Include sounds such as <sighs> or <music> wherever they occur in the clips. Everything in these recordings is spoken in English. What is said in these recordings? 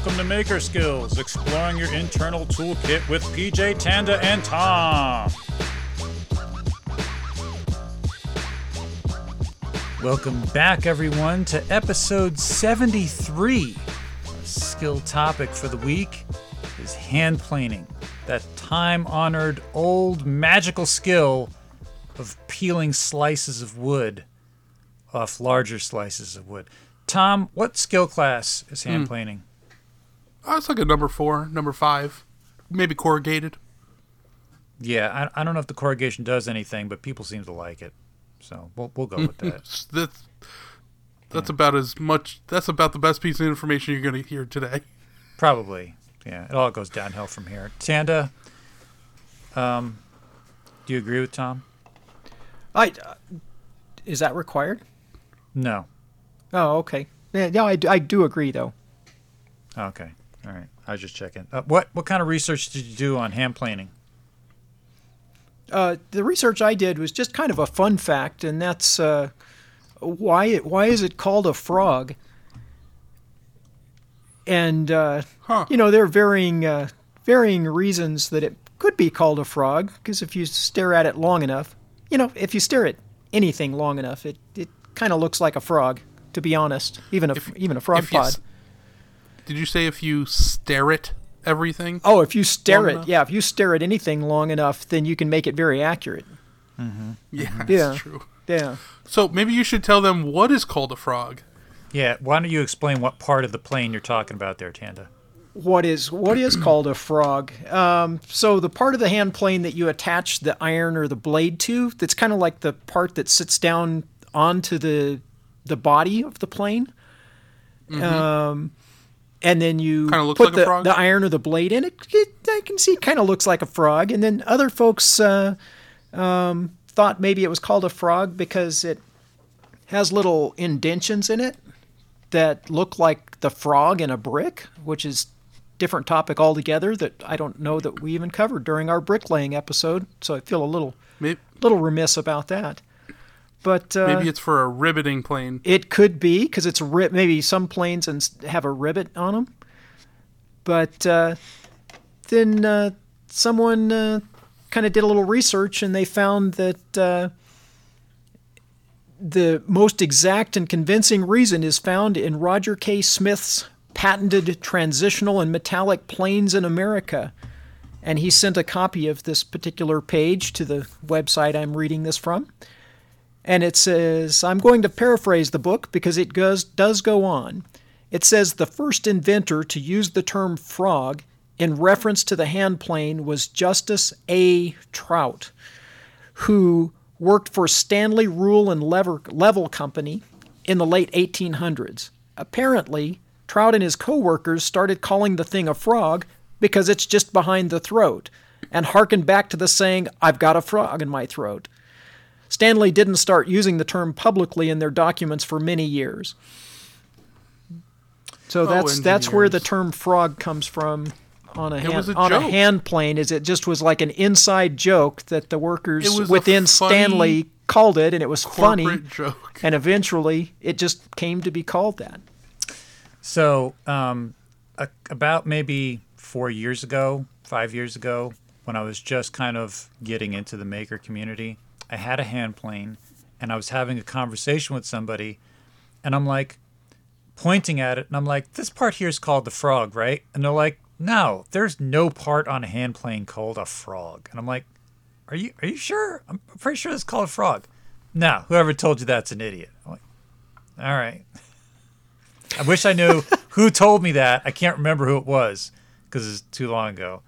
Welcome to Maker Skills, exploring your internal toolkit with PJ Tanda and Tom. Welcome back, everyone, to episode 73. Our skill topic for the week is hand planing, that time honored old magical skill of peeling slices of wood off larger slices of wood. Tom, what skill class is hand hmm. planing? Oh, it's like a number four, number five, maybe corrugated. Yeah, I, I don't know if the corrugation does anything, but people seem to like it. So we'll, we'll go with that. It's- <laughs> That's that's about as much. That's about the best piece of information you're going to hear today. Probably. Yeah, it all goes downhill from here. Tanda, um, do you agree with Tom? I, uh, is that required? No. Oh, okay. Yeah, yeah I, do- I do agree, though. Okay. All right. I was just checking. Uh, what what kind of research did you do on hand planing? Uh, the research I did was just kind of a fun fact, and that's uh, why it, why is it called a frog? And uh, Huh. you know there are varying uh, varying reasons that it could be called a frog. Because if you stare at it long enough, you know, if you stare at anything long enough, it, it kind of looks like a frog. To be honest, even a If- even a frog if you pod. S- Did you say if you stare at everything? Oh, if you stare at enough? yeah, if you stare at anything long enough, then you can make it very accurate. <laughs> Yeah, that's Yeah. true. Yeah. So maybe you should tell them what is called a frog. Yeah. Why don't you explain what part of the plane you're talking about there, Tanda? What is what is <clears throat> called a frog? Um, so the part of the hand plane that you attach the iron or the blade to, that's kind of like the part that sits down onto the the body of the plane. Um, and then you put like a the, frog? the iron or the blade in it. it I can see it kind of looks like a frog. And then other folks uh, um, thought maybe it was called a frog because it has little indentions in it that look like the frog in a brick, which is different topic altogether that I don't know that we even covered during our bricklaying episode. So I feel a little Maybe, little remiss about that. But uh, maybe it's for a riveting plane. it could be because it's rib. Maybe some planes and have a rivet on them. But uh, then uh, someone uh, kind of did a little research and they found that uh, the most exact and convincing reason is found in Roger K. Smith's patented transitional and metallic planes in America. And he sent a copy of this particular page to the website I'm reading this from. And it says, I'm going to paraphrase the book because it goes, does go on. It says the first inventor to use the term frog in reference to the hand plane was Justus A. Traut, who worked for Stanley Rule and Lever, Level Company in the late 1800s. Apparently, Traut and his co-workers started calling the thing a frog because it's just behind the throat, and harkened back to the saying, I've got a frog in my throat. Stanley didn't start using the term publicly in their documents for many years. So that's that's where the term frog comes from on a hand, a on a hand plane is it just was like an inside joke that the workers It was a within Stanley called it and it was funny Corporate joke. and eventually it just came to be called that. So, um, a, about maybe four years ago, five years ago, when I was just kind of getting into the maker community, I had a hand plane and I was having a conversation with somebody, and I'm like pointing at it, and I'm like, this part here is called the frog, right? And they're like, no, there's no part on a hand plane called a frog. And I'm like, are you are you sure? I'm pretty sure it's called a frog. No, whoever told you that's an idiot. I'm like, all right. <laughs> I wish I knew who told me that. I can't remember who it was because it's too long ago.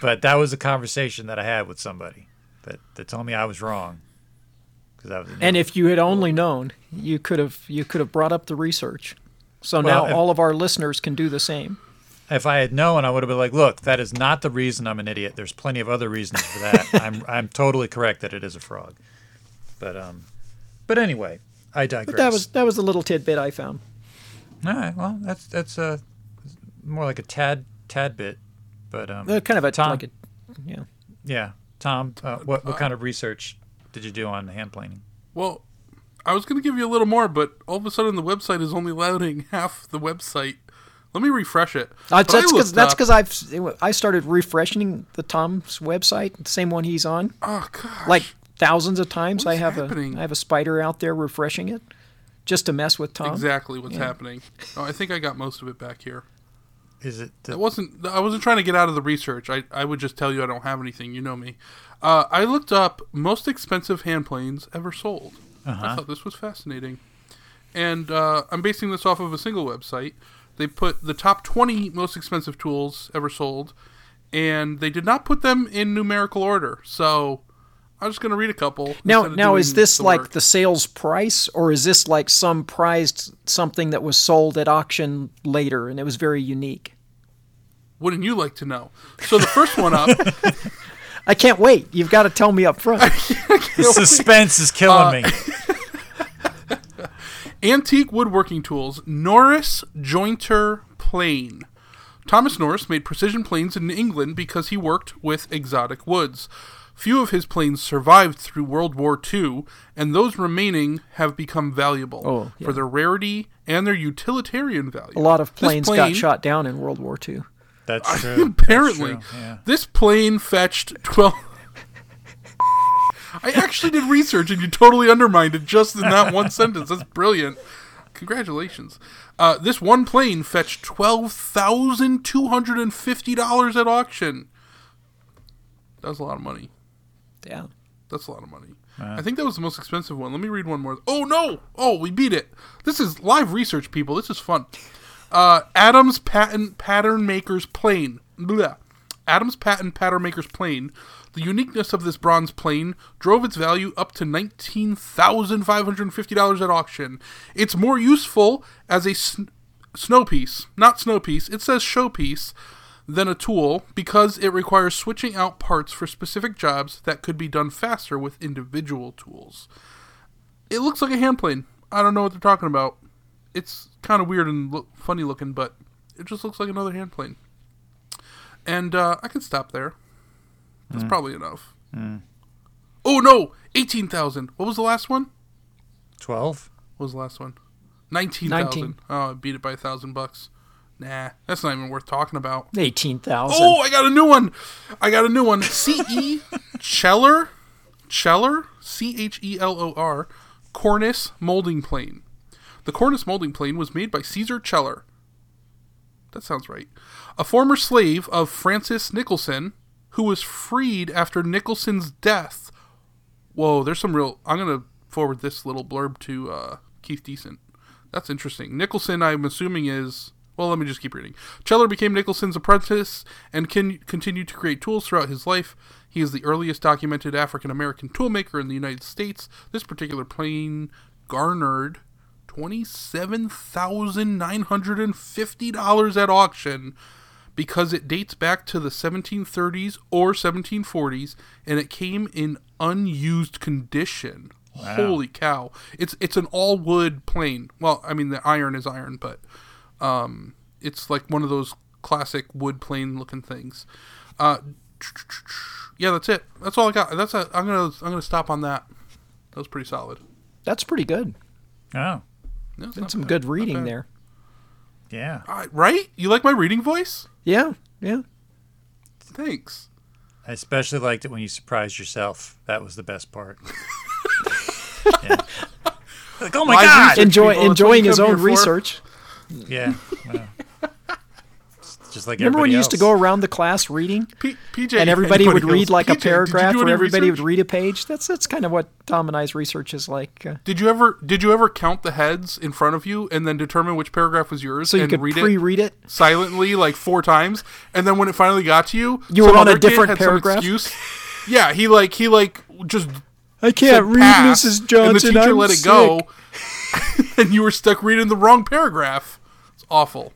But that was a conversation that I had with somebody that, that told me I was wrong. Because I was an And if you had only known, you could have you could have brought up the research. So Well, now if- all of our listeners can do the same. if I had known, I would have been like, "Look, that is not the reason I'm an idiot. There's plenty of other reasons for that. <laughs> I'm I'm totally correct that it is a frog." But um, but anyway, I digress. But that was that was the little tidbit I found. all right. Well, that's that's uh, more like a tad tad bit, but um, Uh, kind of a Tom. like a yeah. yeah. Tom, uh, what what kind of research did you do on hand planing? Well, I was going to give you a little more, but all of a sudden the website is only loading <laughs> half the website Let me refresh it. Uh, I that's because that's because I've I started refreshing the Tom's website, the same one he's on, Oh gosh. like thousands of times. What I have happening? a I have a spider out there refreshing it, just to mess with Tom. exactly what's happening. Oh, I think I got most of it back here. Is it? It wasn't. I wasn't trying to get out of the research. I, I would just tell you I don't have anything. You know me. Uh, I looked up most expensive hand planes ever sold. I thought this was fascinating, and uh, I'm basing this off of a single website. They put the top 20 most expensive tools ever sold, and they did not put them in numerical order. So I'm just going to read a couple. Now, now is this the like work. the sales price, or is this like some prized something that was sold at auction later and it was very unique? Wouldn't you like to know? So the first one up. <laughs> I can't wait. You've got to tell me up front. <laughs> The suspense is killing uh, me. <laughs> Antique woodworking tools, Norris Jointer Plane. Thomas Norris made precision planes in England because he worked with exotic woods. Few of his planes survived through World War II, and those remaining have become valuable Oh, yeah. for their rarity and their utilitarian value. A lot of This planes got shot down in World War II. That's true. <laughs> Apparently, That's true, yeah. this plane fetched 12. <laughs> I actually did research and you totally undermined it just in that one sentence. That's brilliant. Congratulations. Uh, this one plane fetched $12,250 at auction. That was a lot of money. Yeah. That's a lot of money. I think that was the most expensive one. Let me read one more. Oh no! Oh, we beat it. This is live research, people. This is fun. Uh, Adams Patent Pattern Maker's Plane. Blah. Adams Patent Pattern Maker's Plane. The uniqueness of this bronze plane drove its value up to nineteen thousand five hundred and fifty dollars at auction. It's more useful as a sn- snow piece, not snow piece. It says showpiece than a tool because it requires switching out parts for specific jobs that could be done faster with individual tools. It looks like a hand plane. I don't know what they're talking about. It's kind of weird and look, funny looking, but it just looks like another hand plane. And uh, I can stop there. That's probably enough. Oh no, eighteen thousand. What was the last one? Twelve. What was the last one? Nineteen thousand. Nineteen. Oh, I beat it by a thousand bucks. Nah, that's not even worth talking about. Eighteen thousand. Oh, I got a new one. I got a new one. C E Chelor, Chelor, C H E L O R, Cornice molding plane. The Cornice molding plane was made by Cesar Chelor. That sounds right. A former slave of Francis Nicholson, who was freed after Nicholson's death. Whoa, there's some real. I'm gonna forward this little blurb to uh, Keith Decent. That's interesting. Nicholson, I'm assuming, is. Well, let me just keep reading. Chelor became Nicholson's apprentice and can continued to create tools throughout his life. He is the earliest documented African American toolmaker in the United States. This particular plane garnered $27,950 at auction because it dates back to the 1730s or 1740s and it came in unused condition. Holy cow. It's it's an all wood plane. Well, I mean the iron is iron, but um it's like one of those classic wood plane looking things. Uh yeah, that's it. That's all I got. That's a, I'm going to I'm going to stop on that. That was pretty solid. That's pretty good. Oh, No, Did some bad. good reading there. yeah. All right, right? You like my reading voice? Yeah, yeah. Thanks. I especially liked it when you surprised yourself. That was the best part. <laughs> Yeah. Like, oh my Live god! Enjoy people, enjoying his own research. for. Research. Yeah. well, it's <laughs> just like Remember when you everybody used to go around the class reading, P- PJ and everybody would read like a PJ, did you paragraph, or everybody research? would read a page? That's that's kind of what Tom and I's research is like. Uh, Did you ever did you ever count the heads in front of you and then determine which paragraph was yours so you and could read it pre-read it. silently like four times and then when it finally got to you, You were on a other kid different had some paragraph? excuse. Yeah, he like he like just I can't read, pass, Mrs. Johnson. and the teacher I'm let it sick. go, <laughs> and you were stuck reading the wrong paragraph. It's awful.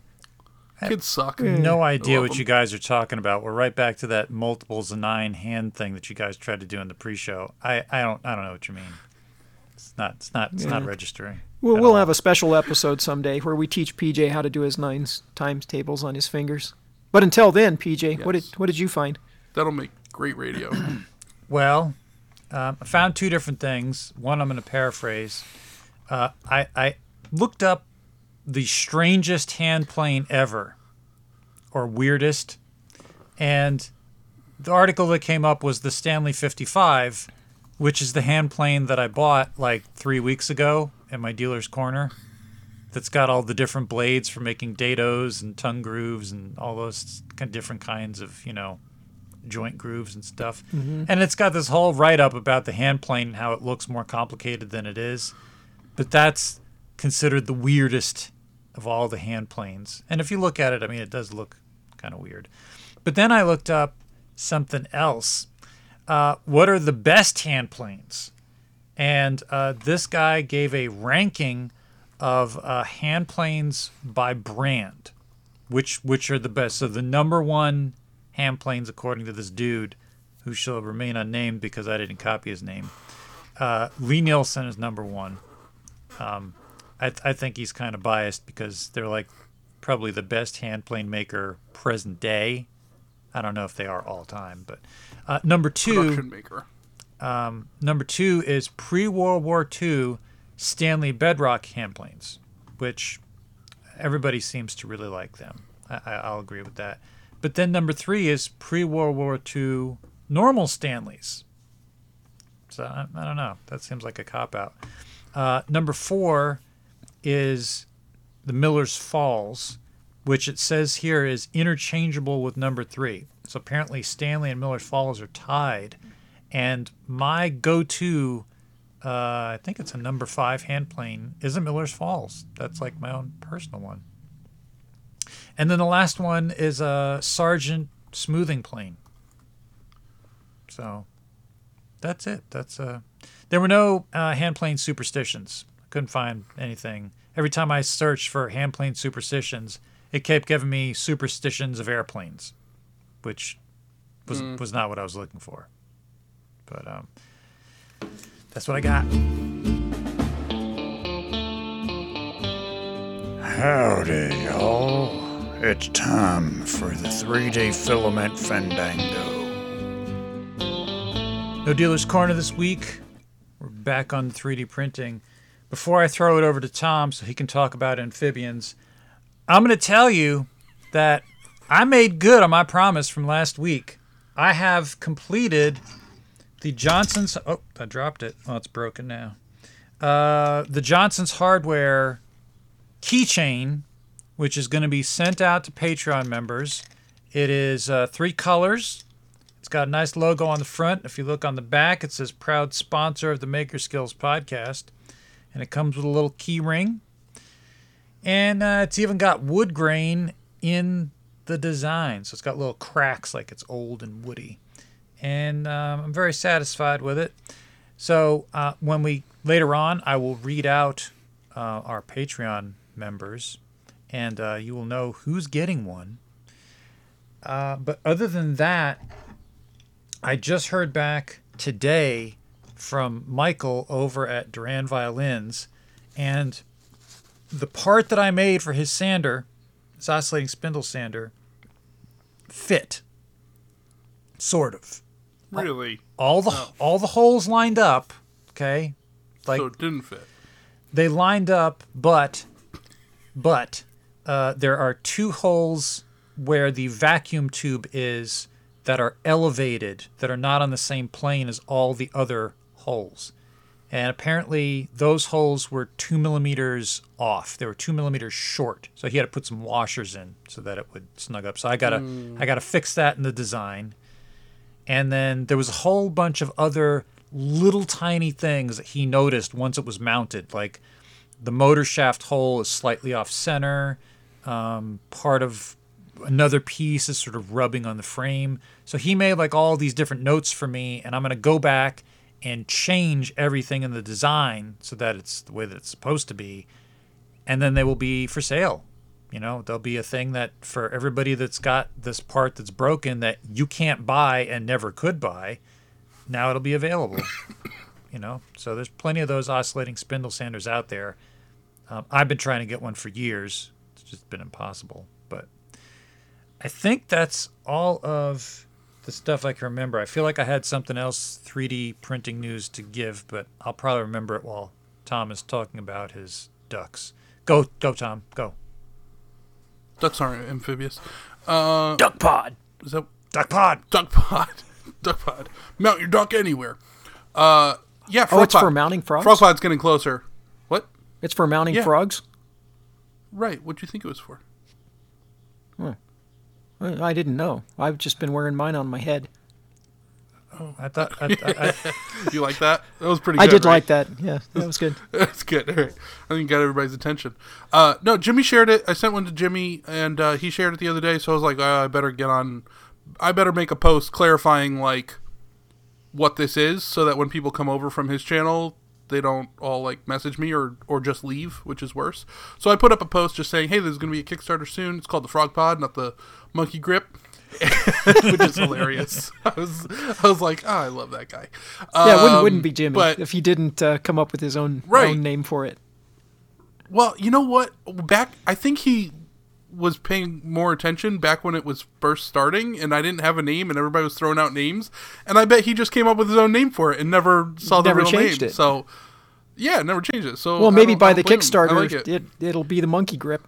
Kids suck. No idea what them. you guys are talking about. We're right back to that multiples of nine hand thing that you guys tried to do in the pre-show. I, I don't I don't know what you mean. It's not it's not it's not registering. We'll, we'll all. have a special episode someday where we teach PJ how to do his nines times tables on his fingers. But until then, PJ, what did what did you find? That'll make great radio. <clears throat> <clears throat> Well, um, I found two different things. One I'm going to paraphrase. Uh, I, I looked up the strangest hand plane ever, or weirdest. And the article that came up was the Stanley 55, which is the hand plane that I bought like three weeks ago at my dealer's corner. That's got all the different blades for making dados and tongue grooves and all those kind of different kinds of, you know, joint grooves and stuff. Mm-hmm. And it's got this whole write up about the hand plane and how it looks more complicated than it is. But that's considered the weirdest of all the hand planes. And if you look at it, I mean, it does look kind of weird. But then I looked up something else. Uh, what are the best hand planes? And uh, this guy gave a ranking of uh, hand planes by brand, which which are the best. So the number one hand planes, according to this dude, who shall remain unnamed because I didn't copy his name. Uh, Lie-Nielsen is number one. Um, I, I think he's kind of biased because they're like probably the best hand plane maker present day. I don't know if they are all time, but uh, number two, um, number two is pre World War II Stanley Bedrock hand planes, which everybody seems to really like them. I, I- I'll agree with that. But then number three is pre World War II normal Stanleys. So I, I don't know. That seems like a cop out. Uh, number four is the Miller's Falls, which it says here is interchangeable with number three. So apparently Stanley and Miller's Falls are tied. And my go-to, uh, I think it's a number five hand plane, is a Miller's Falls. That's like my own personal one. And then the last one is a Sargent smoothing plane. So that's it. That's uh, there were no uh, hand plane superstitions. Couldn't find anything. Every time I searched for hand plane superstitions, it kept giving me superstitions of airplanes, which was was not what I was looking for. But um, that's what I got. Howdy, y'all. It's time for the 3D filament fandango. No Dealer's Corner this week. We're back on 3D printing. Before I throw it over to Tom so he can talk about amphibians, I'm going to tell you that I made good on my promise from last week. I have completed the Johnson's. Oh, I dropped it. Oh, it's broken now. Uh, the Johnson's Hardware keychain, which is going to be sent out to Patreon members. It is uh, three colors. It's got a nice logo on the front. If you look on the back, it says proud sponsor of the Maker Skills podcast. And it comes with a little key ring. And uh, it's even got wood grain in the design. So it's got little cracks like it's old and woody. And um, I'm very satisfied with it. So uh, when we later on, I will read out uh, our Patreon members, and uh, you will know who's getting one. Uh, but other than that, I just heard back today from Michael over at Duran Violins, and the part that I made for his sander, his oscillating spindle sander, fit. Sort of. Really? All the all the holes lined up, okay? Like so it didn't fit. they lined up, but but uh, there are two holes where the vacuum tube is that are elevated that are not on the same plane as all the other holes. And apparently, those holes were two millimeters off. They were two millimeters short, so he had to put some washers in so that it would snug up. So I gotta, I gotta fix that in the design. And then there was a whole bunch of other little tiny things that he noticed once it was mounted, like the motor shaft hole is slightly off center. Um, part of another piece is sort of rubbing on the frame. So he made like all these different notes for me, and I'm gonna go back and change everything in the design so that it's the way that it's supposed to be, and then they will be for sale. You know, there'll be a thing that for everybody that's got this part that's broken that you can't buy and never could buy, now it'll be available. <coughs> you know, so there's plenty of those oscillating spindle sanders out there. Um, I've been trying to get one for years. It's just been impossible. But I think that's all of the stuff I can remember. I feel like I had something else 3D printing news to give, but I'll probably remember it while Tom is talking about his ducks. Go, go, Tom. Go. Ducks aren't amphibious. Uh, Duck pod. is that Duck pod. duck pod? <laughs> duck pod. Mount your duck anywhere. Uh, yeah. Frog Oh, it's pod. for mounting frogs. Frog pod's getting closer. What? It's for mounting Yeah. frogs. Right. What do you think it was for? Uh, I didn't know. I've just been wearing mine on my head. Oh, I thought. I, I, I, <laughs> You like that? That was pretty. I did right? like that. Yeah, that was good. <laughs> That's good. All right. I think you got everybody's attention. Uh, no, Jimmy shared it. I sent one to Jimmy, and uh, he shared it the other day. So I was like, uh, I better get on. I better make a post clarifying like what this is, so that when people come over from his channel, they don't all like message me or or just leave, which is worse. So I put up a post just saying, hey, there's going to be a Kickstarter soon. It's called the Frog Pod, not the Monkey Grip. <laughs> which is hilarious. <laughs> I was, I was like, oh, I love that guy. Yeah, it wouldn't, Um, wouldn't be Jimmy but if he didn't uh, come up with his own Right. own name for it. Well, you know what? Back, I think he was paying more attention back when it was first starting, and I didn't have a name, and everybody was throwing out names, and I bet he just came up with his own name for it and never saw the Never real changed name. it. So, yeah, never changed it. So, Well, maybe by the don't blame him. I Kickstarter, like it. it. it'll be the monkey grip.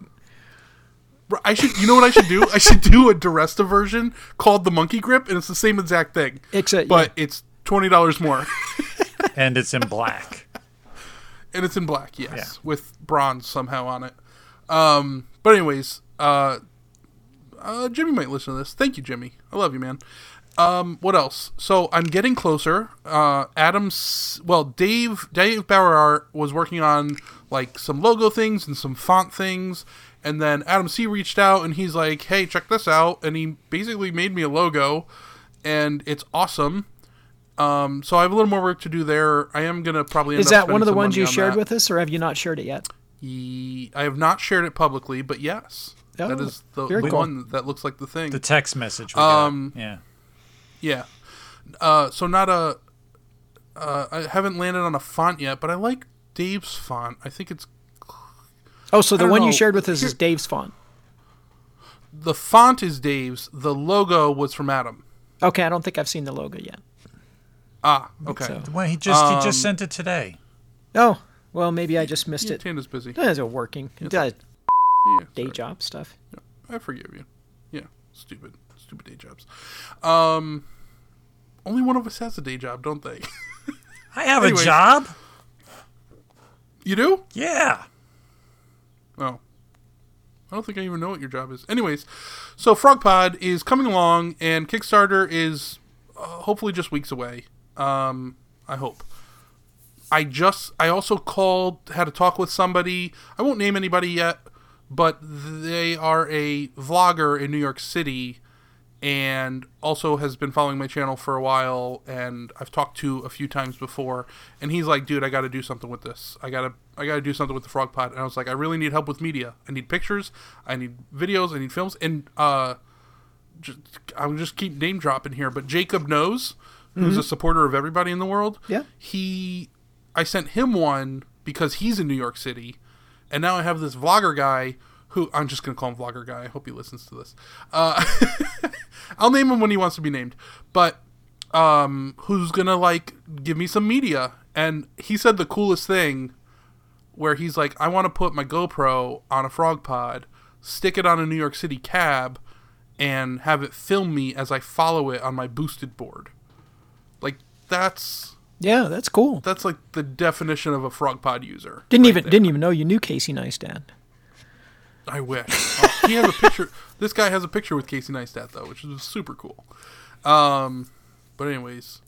I should, you know what I should do? I should do a Duresta version called the Monkey Grip, and it's the same exact thing, Except, but it's twenty dollars more, <laughs> and it's in black. and it's in black, yes, Yeah. with bronze somehow on it. Um, but anyways, uh, uh, Jimmy might listen to this. Thank you, Jimmy. I love you, man. Um, what else? So I'm getting closer. Uh, Adams, well, Dave, Dave Bauer Art was working on like some logo things and some font things, and then Adam C reached out and he's like, "Hey, check this out," and he basically made me a logo, and it's awesome. Um, so I have a little more work to do there. I am gonna probably end Is that one of the ones you on shared that. with us, or have you not shared it yet? I have not shared it publicly, but yes, that Oh, is the, the cool. one that looks like the thing. The text message. We Um, got. Yeah. yeah. Uh, so not a. Uh, I haven't landed on a font yet, but I like Dave's font. I think it's Oh, so the don't one you shared with us Here- is Dave's font. the font is Dave's. The logo was from Adam. Okay, I don't think I've seen the logo yet. Ah, okay. so. Well, he just he Um, just sent it today. Oh, well, maybe I just missed Yeah, it. Tanda's busy. That's a working uh, Yeah, day sorry. job stuff. Yeah, I forgive you. Yeah, stupid, stupid day jobs. Um, only one of us has a day job, don't they? <laughs> I have Anyways. a job. you do? Yeah. Oh. I don't think I even know what your job is. Anyways, so FrogPod is coming along, and Kickstarter is uh, hopefully just weeks away. Um, I hope. I just, I also called, had a talk with somebody. I won't name anybody yet, but they are a vlogger in New York City and also has been following my channel for a while and I've talked to a few times before and he's like dude I got to do something with this. I got to I got to do something with the frog pod and I was like I really need help with media. I need pictures. I need videos. I need films. And uh just, I'm just keep name dropping here but Jacob knows who's a supporter of everybody in the world Yeah. he I sent him one because he's in New York City and now I have this vlogger guy who I'm just gonna call him vlogger guy. I hope he listens to this. Uh, <laughs> I'll name him when he wants to be named, but um, who's gonna like give me some media? And he said the coolest thing, where he's like, I want to put my GoPro on a frog pod, stick it on a New York City cab, and have it film me as I follow it on my boosted board. Like that's Yeah, that's cool. that's like the definition of a frog pod user. Didn't right even there. didn't even know you knew Casey Neistat. I wish. Oh, he has a picture. <laughs> This guy has a picture with Casey Neistat though, which is super cool. Um, but anyways,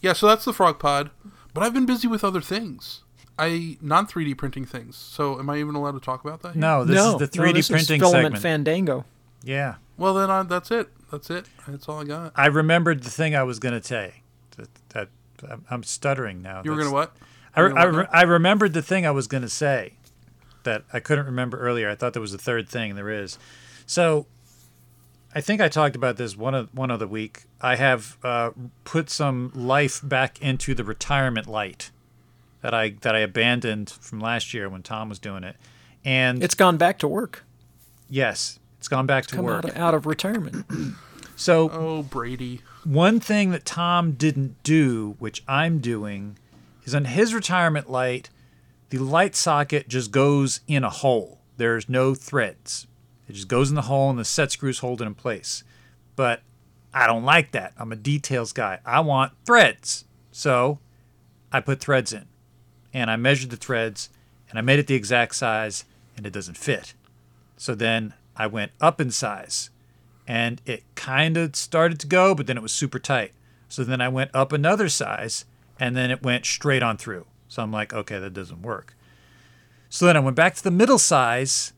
yeah. So that's the Frog Pod. But I've been busy with other things. I non 3D printing things. So am I even allowed to talk about that? here? No, this no, is the 3D this is printing filament segment. Fandango. yeah. Well then, I, that's it. That's it. That's all I got. I remembered the thing I was going to say. That, that I'm- I'm stuttering now. You were That's- gonna what? I, you I, re- I remembered the thing I was going to say that I couldn't remember earlier. I thought there was a third thing. There is. So I think I talked about this one of, one other week. I have uh, put some life back into the retirement light that I that I abandoned from last year when Tom was doing it. And It's gone back to work. yes, it's gone back to Come work. out, out of retirement. So Oh Brady. One thing that Tom didn't do, which I'm doing, is on his retirement light, the light socket just goes in a hole. there's no threads. It just goes in the hole and the set screws hold it in place. But I don't like that. I'm a details guy. I want threads. So I put threads in and I measured the threads and I made it the exact size and it doesn't fit. So then I went up in size and it kind of started to go, but then it was super tight. So then I went up another size and then it went straight on through. So I'm like, okay, that doesn't work. So then I went back to the middle size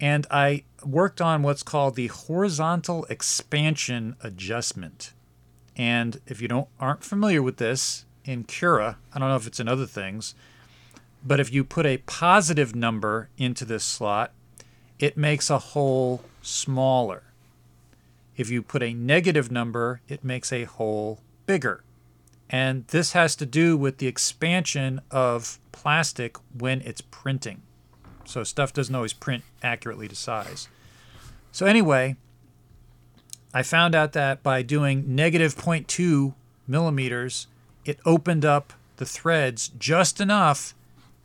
and I worked on what's called the horizontal expansion adjustment. And if you don't aren't familiar with this in Cura, I don't know if it's in other things, but if you put a positive number into this slot, it makes a hole smaller. If you put a negative number, it makes a hole bigger. And this has to do with the expansion of plastic when it's printing. So stuff doesn't always print accurately to size. So, anyway, I found out that by doing negative 0.2 millimeters, it opened up the threads just enough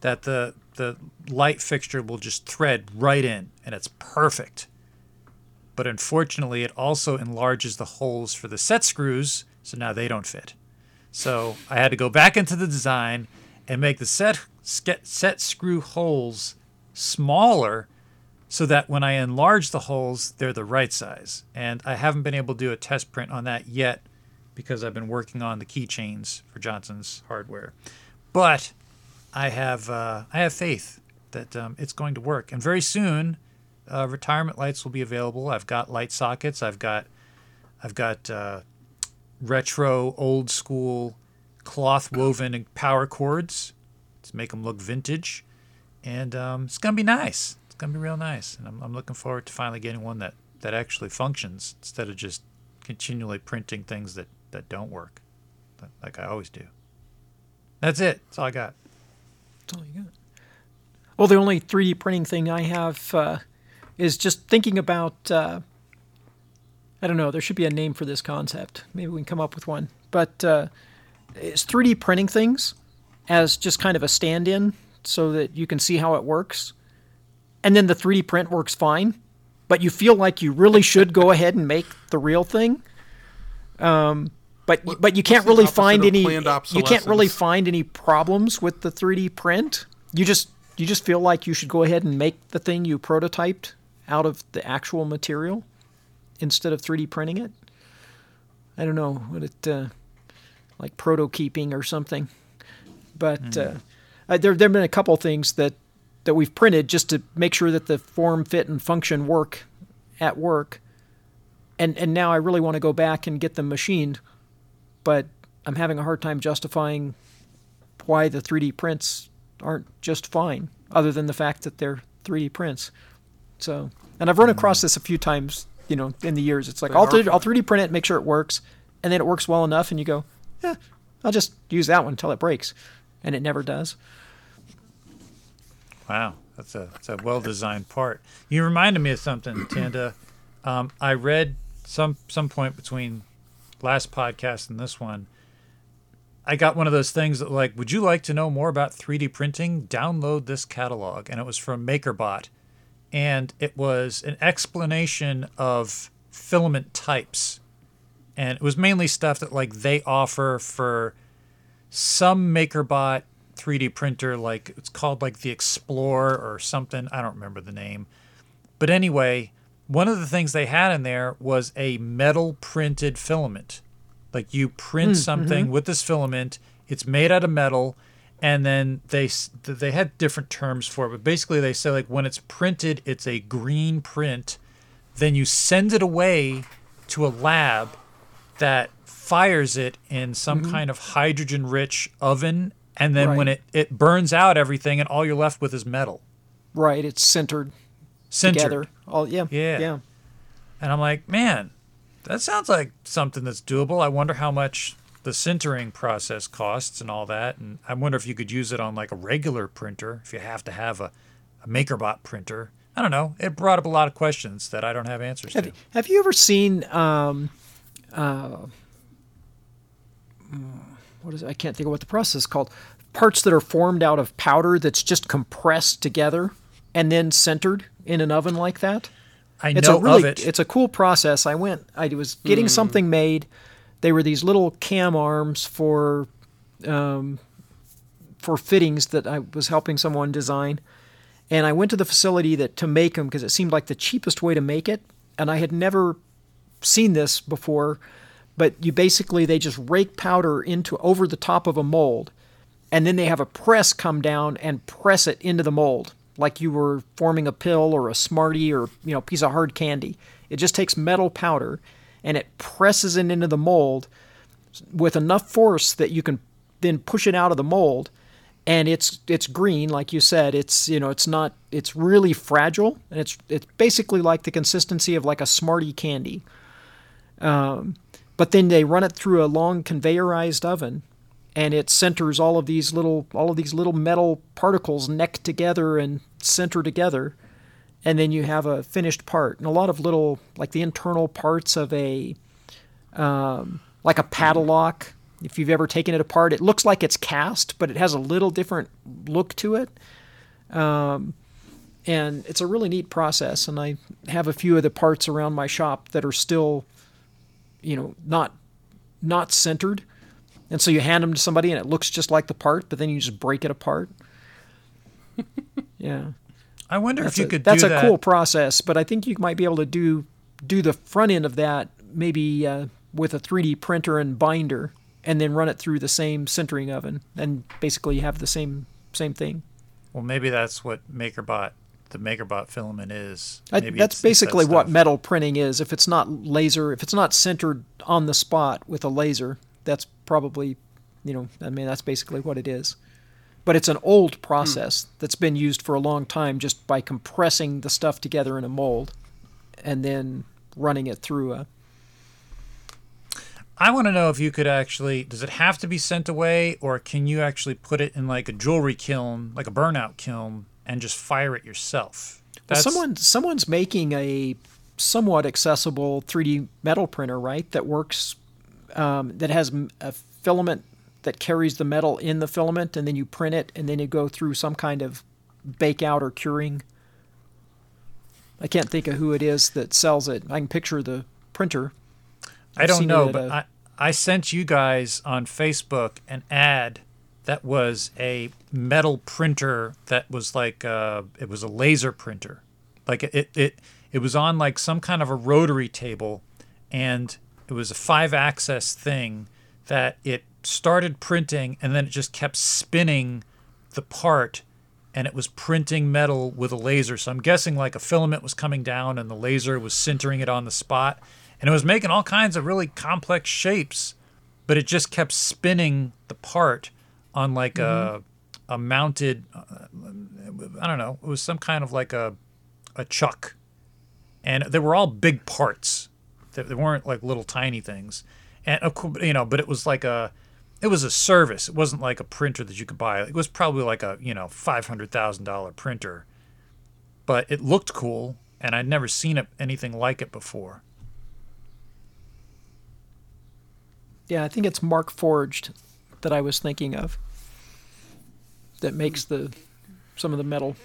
that the, the light fixture will just thread right in, and it's perfect. But unfortunately, it also enlarges the holes for the set screws, so now they don't fit. So I had to go back into the design and make the set set screw holes smaller so that when I enlarge the holes, they're the right size. And I haven't been able to do a test print on that yet because I've been working on the keychains for Johnson's hardware. But I have uh, I have faith that um, it's going to work. And very soon, uh, retirement lights will be available. I've got light sockets. I've got I've got uh, retro, old school cloth woven power cords to make them look vintage, and um, it's gonna be nice. It's gonna be real nice, and I'm, I'm looking forward to finally getting one that that actually functions instead of just continually printing things that that don't work, like I always do. That's it. That's all I got. That's all you got. Well, the only 3D printing thing I have uh, is just thinking about. Uh, I don't know. There should be a name for this concept. Maybe we can come up with one. But uh, is 3D printing things as just kind of a stand-in so that you can see how it works, and then the 3D print works fine, but you feel like you really should go ahead and make the real thing. Um, but What- but you can't really find any you can't really find any problems with the 3D print. You just you just feel like you should go ahead and make the thing you prototyped out of the actual material instead of 3D printing it. I don't know what it uh, like proto keeping or something. But uh, uh, there there've been a couple things that that we've printed just to make sure that the form, fit, and function work at work. And and now I really want to go back and get them machined, but I'm having a hard time justifying why the 3D prints aren't just fine, other than the fact that they're 3D prints. So, and I've run across this a few times, you know, in the years. It's like I'll, 3D, I'll fine. 3D print it, make sure it works, and then it works well enough, and you go, yeah, I'll just use that one until it breaks, and it never does. Wow, that's a that's a well designed part. You reminded me of something, <clears throat> Tanda. Um, I read some some point between last podcast and this one. I got one of those things that like, would you like to know more about 3D printing? Download this catalog, and it was from MakerBot, and it was an explanation of filament types, and it was mainly stuff that like they offer for some MakerBot 3D printer, like it's called like the Explorer or something. I don't remember the name. But anyway, one of the things they had in there was a metal printed filament. Like you print hmm, something mm-hmm. with this filament, it's made out of metal, and then they they had different terms for it. But basically, they say like when it's printed, it's a green print. Then you send it away to a lab that fires it in some mm-hmm. kind of hydrogen rich oven and then when it, it burns out everything and all you're left with is metal Right, it's centered, sintered together. All yeah, Yeah. yeah. and i'm like man that sounds like something that's doable i wonder how much the sintering process costs and all that and i wonder if you could use it on like a regular printer if you have to have a, a makerbot printer i don't know it brought up a lot of questions that i don't have answers Have, to have you ever seen um, uh, mm, what is it? I can't think of what the process is called. Parts that are formed out of powder that's just compressed together, and then sintered in an oven like that. I It's know a really of it. it's a cool process. I went I was getting something made. They were these little cam arms for um, for fittings that I was helping someone design. And I went to the facility that to make them because it seemed like the cheapest way to make it. And I had never seen this before, but you basically they just rake powder into over the top of a mold, and then they have a press come down and press it into the mold like you were forming a pill or a smartie or you know piece of hard candy. It just takes metal powder and it presses it into the mold with enough force that you can then push it out of the mold. And it's it's green like you said. It's you know it's not it's really fragile. And it's it's basically like the consistency of like a smartie candy. Um, but then they run it through a long conveyorized oven and it sinters all of these little all of these little metal particles neck together and sinter together and then you have a finished part and a lot of little like the internal parts of a um, like a padlock if you've ever taken it apart it looks like it's cast but it has a little different look to it. Um, and it's a really neat process and i have a few of the parts around my shop that are still you know not not sintered. And so you hand them to somebody and it looks just like the part but then you just break it apart. <laughs> Yeah I wonder that's if you a, could that's a that. cool process but i think you might be able to do do the front end of that maybe uh, with a 3d printer and binder and then run it through the same sintering oven and basically you have the same same thing Well, maybe that's what MakerBot, the MakerBot filament is. I, that's it's that basically what metal printing is. If it's not laser, if it's not sintered on the spot with a laser, that's probably, you know, I mean, that's basically what it is. But it's an old process that's been used for a long time just by compressing the stuff together in a mold and then running it through a. I want to know if you could actually. Does it have to be sent away, or can you actually put it in like a jewelry kiln, like a burnout kiln, and just fire it yourself? Well, someone someone's making a somewhat accessible 3D metal printer, right? That works, um, that has a filament that carries the metal in the filament, and then you print it, and then you go through some kind of bake out or curing. I can't think of who it is that sells it. I can picture the printer. I I've don't know, but a- I, I sent you guys on Facebook an ad that was a metal printer that was like uh, it was a laser printer, like it it it was on like some kind of a rotary table, and it was a five axis thing that it started printing and then it just kept spinning the part and it was printing metal with a laser. So I'm guessing like a filament was coming down and the laser was sintering it on the spot. And it was making all kinds of really complex shapes, but it just kept spinning the part on like a a mounted uh, I don't know, it was some kind of like a a chuck. And they were all big parts. They, they weren't like little tiny things. And of course, you know, but it was like a it was a service. It wasn't like a printer that you could buy. It was probably like a, you know, $500,000 printer. But it looked cool and I'd never seen it, anything like it before. Yeah, I think it's Markforged that I was thinking of. That makes the some of the metal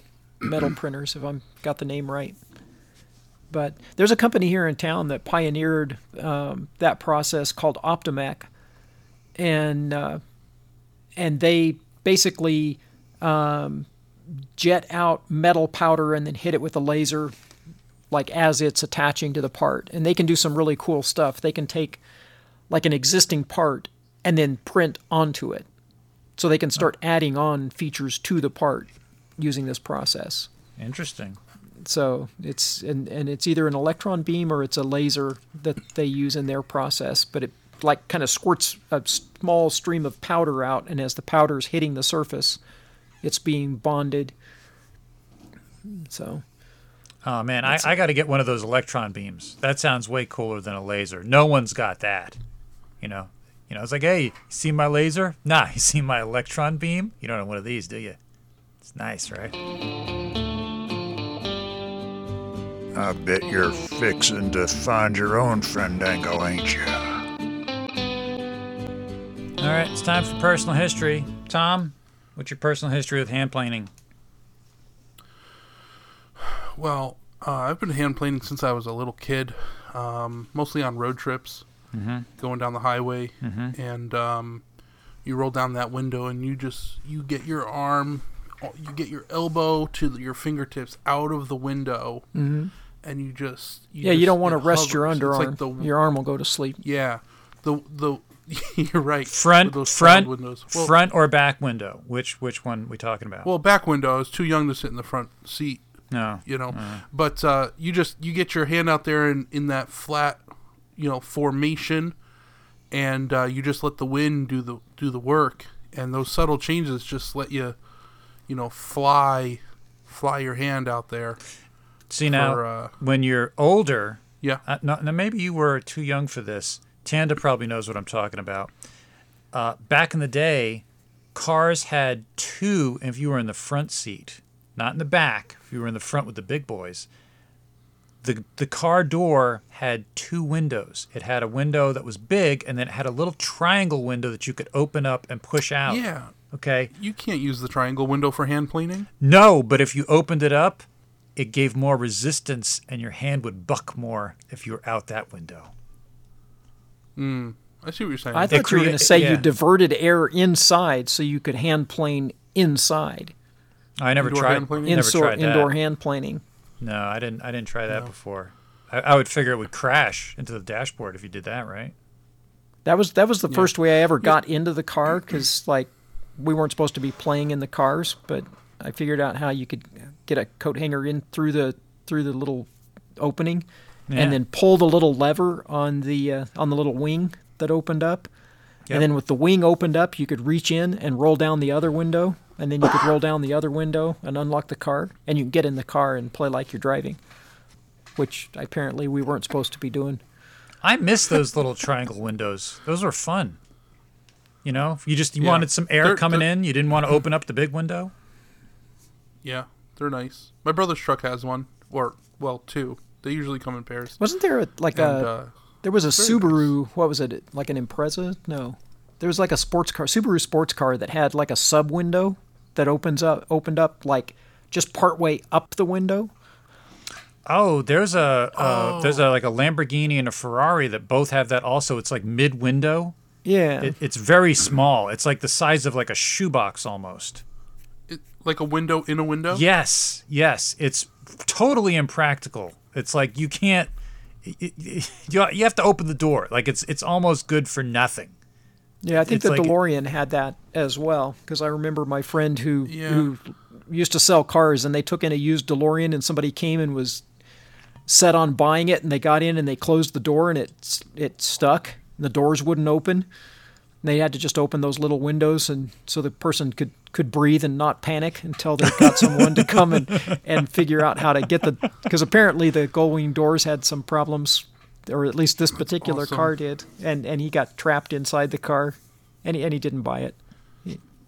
metal <clears throat> printers, if I'm got the name right. But there's a company here in town that pioneered um, that process called Optomec, and uh, and they basically um, jet out metal powder and then hit it with a laser, like as it's attaching to the part. And they can do some really cool stuff. They can take like an existing part and then print onto it. So they can start adding on features to the part using this process. Interesting. So it's and, and it's either an electron beam or it's a laser that they use in their process, but it like kind of squirts a small stream of powder out and as the powder is hitting the surface, it's being bonded. So Oh man, I, I got to get one of those electron beams. That sounds way cooler than a laser. No one's got that. You know, you know. It's like, hey, you see my laser? <laughs> Nah, you see my electron beam? You don't have one of these, do you? It's nice, right? I bet you're fixing to find your own Fandango, ain't you? All right, it's time for personal history. Tom, what's your personal history with hand planing? Well, uh, I've been hand planing since I was a little kid, um, mostly on road trips, Mm-hmm. going down the highway, Mhm. and um, you roll down that window, and you just you get your arm, you get your elbow to your fingertips out of the window, hmm and you just you Yeah, you don't want to it rest your hovers. It's underarm. like the- your arm will go to sleep. yeah, the the <laughs> you're right. Front, front, windows. Well, front or back window? Which which one we talking about? well, back window. I was too young to sit in the front seat. no. you know. But uh, you just you get your hand out there in, in that flat, you know, formation, and uh, you just let the wind do the do the work, and those subtle changes just let you, you know, fly, fly your hand out there. See now, uh, when you're older, Yeah, uh, no, now maybe you were too young for this. Tanda probably knows what I'm talking about. Uh, back in the day, cars had two. If you were in the front seat, not in the back, if you were in the front with the big boys, the the car door had two windows. It had a window that was big, and then it had a little triangle window that you could open up and push out. yeah. Okay. You can't use the triangle window for hand planing. No, but if you opened it up, it gave more resistance, and your hand would buck more if you were out that window. Hmm. I see what you're saying. I thought you were going to say yeah. you diverted air inside so you could hand plane inside. I never Indoor tried. hand planing? Never Indoor, tried that. indoor hand planing. No, I didn't. I didn't try that before. I, I would figure it would crash into the dashboard if you did that, right? That was that was the first way I ever got into the car because like we weren't supposed to be playing in the cars, but I figured out how you could get a coat hanger in through the through the little opening, Yeah. and then pull the little lever on the uh, on the little wing that opened up, Yep. and then with the wing opened up, you could reach in and roll down the other window, and then you could roll down the other window and unlock the car, and you can get in the car and play like you're driving, which apparently we weren't supposed to be doing. I miss those little triangle windows. Those were fun. You know, you just you Yeah. wanted some air They're- coming they're- in. You didn't want to open up the big window. yeah, they're nice. My brother's truck has one, or well, two. They usually come in pairs. Wasn't there a, like And a uh, There was a Very Subaru. What was it? Like an Impreza? No, there was like a sports car, Subaru sports car that had like a sub window that opens up, opened up like just partway up the window. Oh, there's a uh, there's a like a Lamborghini and a Ferrari that both have that. Also, it's like mid window. Yeah, It, it's very small. It's like the size of like a shoebox almost. it, like a window in a window. Yes, yes. It's totally impractical. It's like you can't. You, you have to open the door. Like it's it's almost good for nothing. yeah. I think it's the like- DeLorean had that as well because I remember my friend who Yeah. who used to sell cars and they took in a used DeLorean and somebody came and was set on buying it and they got in and they closed the door and it it stuck. The doors wouldn't open. They had to just open those little windows and so the person could could breathe and not panic until they got someone to come and and figure out how to get the because apparently the gullwing doors had some problems or at least this particular awesome. car did and and he got trapped inside the car and he, and he didn't buy it.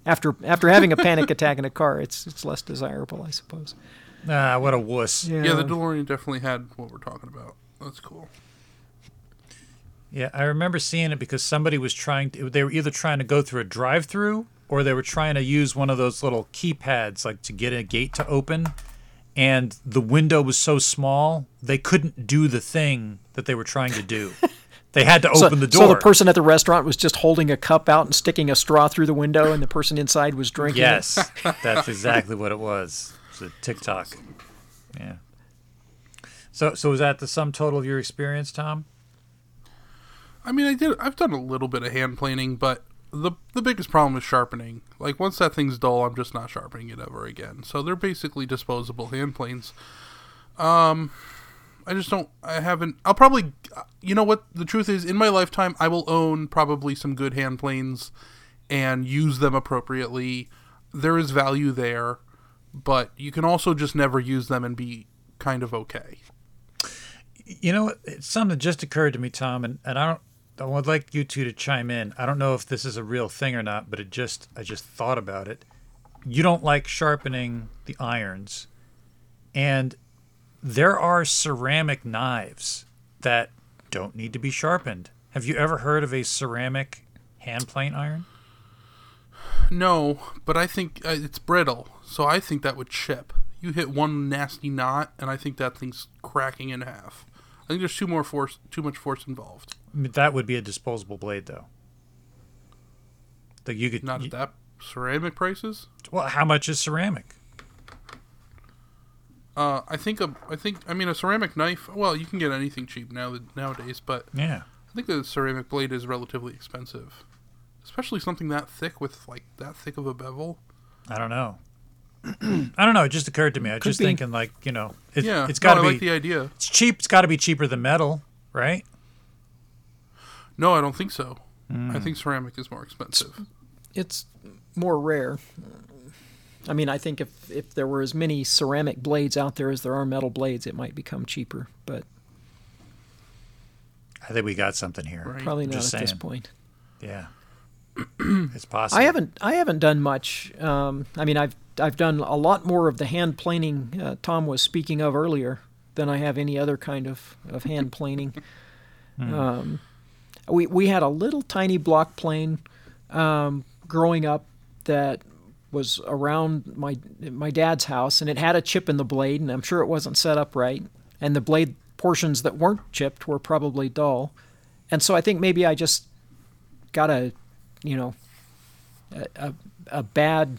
After after having a panic attack in a car, it's it's less desirable, I suppose. Ah, what a wuss. Yeah, the DeLorean definitely had what we're talking about. That's cool. Yeah, I remember seeing it because somebody was trying to, they were either trying to go through a drive through or they were trying to use one of those little keypads like to get a gate to open and the window was so small they couldn't do the thing that they were trying to do. <laughs> they had to So, open the door. so the person at the restaurant was just holding a cup out and sticking a straw through the window, and the person inside was drinking. it. Yes, that's exactly what it was. It was a TikTok. Yeah. So, so was that the sum total of your experience, Tom? I mean, I did. I've done a little bit of hand planing, but the the biggest problem is sharpening. Like once that thing's dull, I'm just not sharpening it ever again. So they're basically disposable hand planes. Um, I just don't. I haven't. I'll probably. You know what? The truth is, in my lifetime, I will own probably some good hand planes and use them appropriately. There is value there, but you can also just never use them and be kind of okay. You know, something just occurred to me, Tom, and, and I don't. I would like you two to chime in. I don't know if this is a real thing or not, but it just I just thought about it. You don't like sharpening the irons, and there are ceramic knives that don't need to be sharpened. Have you ever heard of a ceramic hand plane iron? No, but I think uh, it's brittle, so I think that would chip. you hit one nasty knot, and I think that thing's cracking in half. I think there's too more force, too much force involved. That would be a disposable blade, though. That you could Not you- that ceramic prices. Well, how much is ceramic? Uh, I think a, I think, I mean, a ceramic knife. Well, you can get anything cheap now nowadays, but Yeah. I think the ceramic blade is relatively expensive, especially something that thick with like that thick of a bevel. I don't know. <clears throat> I don't know. It just occurred to me. I was Could just be. thinking, like, you know, it, yeah, it's got to no, be. like the idea. it's cheap. It's got to be cheaper than metal, right? No, I don't think so. Hmm. I think ceramic is more expensive. It's more rare. I mean, I think if if there were as many ceramic blades out there as there are metal blades, it might become cheaper, but I think we got something here. Right. probably I'm not at just this point. Yeah. <clears throat> it's possible. I haven't I haven't done much. Um, I mean, I've I've done a lot more of the hand planing uh, Tom was speaking of earlier than I have any other kind of, of hand planing. Um, we we had a little tiny block plane um, growing up that was around my my dad's house, and it had a chip in the blade, and I'm sure it wasn't set up right, and the blade portions that weren't chipped were probably dull, and so I think maybe I just got a you know a, a, a bad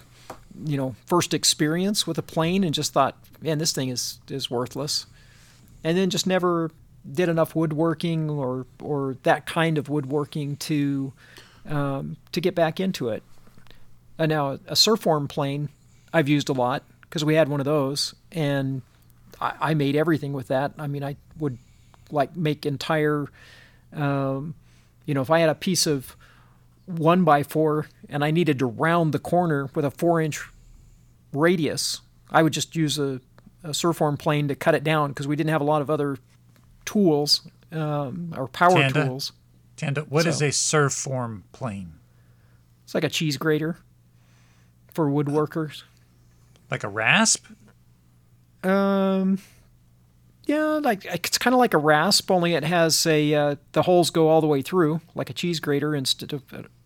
you know first experience with a plane and just thought man this thing is is worthless. And then just never did enough woodworking or or that kind of woodworking to um, to get back into it. And now a surform plane I've used a lot because we had one of those and I, I made everything with that. I mean I would like make entire um, you know if I had a piece of one by four and I needed to round the corner with a four inch radius, I would just use a, a surform plane to cut it down because we didn't have a lot of other tools um, or power Tanda? tools. Tanda, what is So- a surform plane? It's like a cheese grater for woodworkers. Like a rasp? Um, yeah, like it's kind of like a rasp, only it has a uh, the holes go all the way through, like a cheese grater instead of.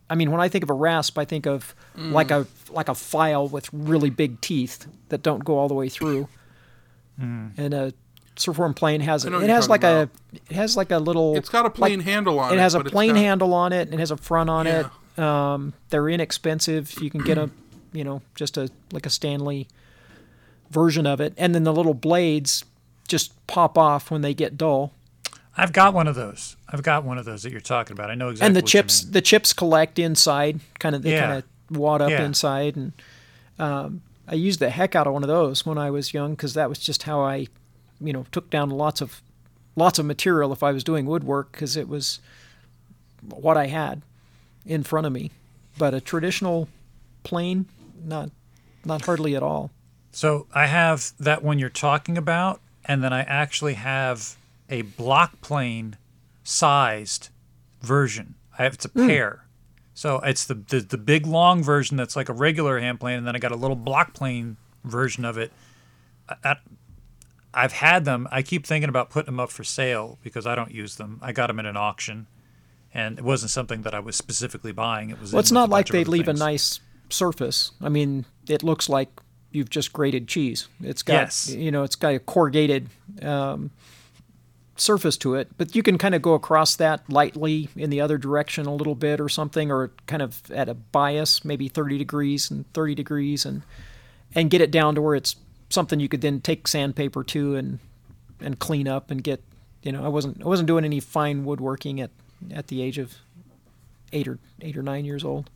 I mean, when I think of a rasp, I think of like a like a file with really big teeth that don't go all the way through. And a surform plane has it. It has like talking a it has like a little. It's got a plain like- handle on it. it has a but it's plain got- handle on it and it has a front on it. Um, they're inexpensive. You can get a, you know, just a like a Stanley version of it, and then the little blades just pop off when they get dull. I've got one of those. I've got one of those that you're talking about. I know exactly and the what you chips, mean. the chips collect inside. Kind of they Yeah. kind of wad up Yeah. inside, and um, I used the heck out of one of those when I was young because that was just how I, you know, took down lots of lots of material if I was doing woodwork because it was what I had in front of me. But a traditional plane, not not hardly at all. So I have that one you're talking about, and then I actually have a block plane sized version. I have it's a hmm. pair. So it's the, the the big long version that's like a regular hand plane, and then I got a little block plane version of it. I, I, I've had them. I keep thinking about putting them up for sale because I don't use them. I got them at an auction, and it wasn't something that I was specifically buying. It was. Well, it's not like they leave things. a nice surface. I mean, it looks like you've just grated cheese. It's got, Yes. you know, it's got a corrugated um, surface to it, but you can kind of go across that lightly in the other direction a little bit or something, or kind of at a bias, maybe 30 degrees and 30 degrees, and and get it down to where it's something you could then take sandpaper to and and clean up and get. You know, I wasn't I wasn't doing any fine woodworking at at the age of eight or eight or nine years old.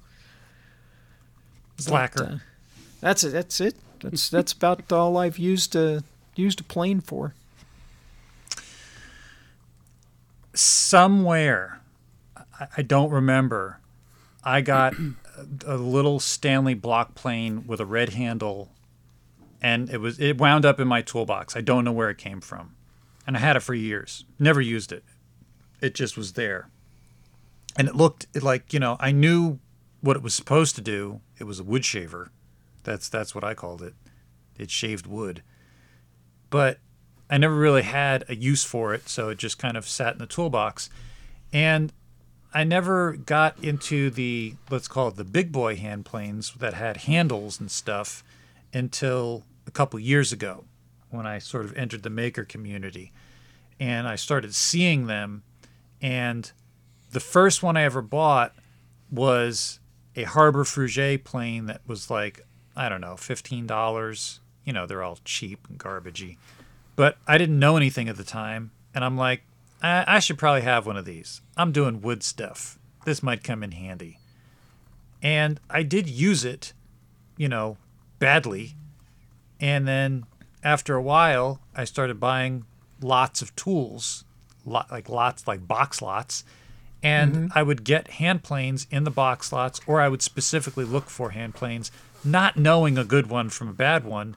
slacker. Uh, that's it. That's it. That's that's about all I've used a used a plane for. somewhere I- I don't remember. I got <clears throat> a little Stanley block plane with a red handle, and it was it wound up in my toolbox. I don't know where it came from, and I had it for years. Never used it. It just was there, and it looked like you know I knew what it was supposed to do. It was a wood shaver. That's that's what I called it. It shaved wood, but I never really had a use for it, so it just kind of sat in the toolbox. And I never got into the let's call it the big boy hand planes that had handles and stuff until couple years ago when I sort of entered the maker community, and I started seeing them. And the first one I ever bought was a Harbor Freight plane that was like I don't know, fifteen dollars. You know, they're all cheap and garbagey. But I didn't know anything at the time, and I'm like, I, I should probably have one of these. I'm doing wood stuff. This might come in handy. And I did use it, you know, badly. And then after a while, I started buying lots of tools, lot, like lots, like box lots. And I would get hand planes in the box lots, or I would specifically look for hand planes, not knowing a good one from a bad one,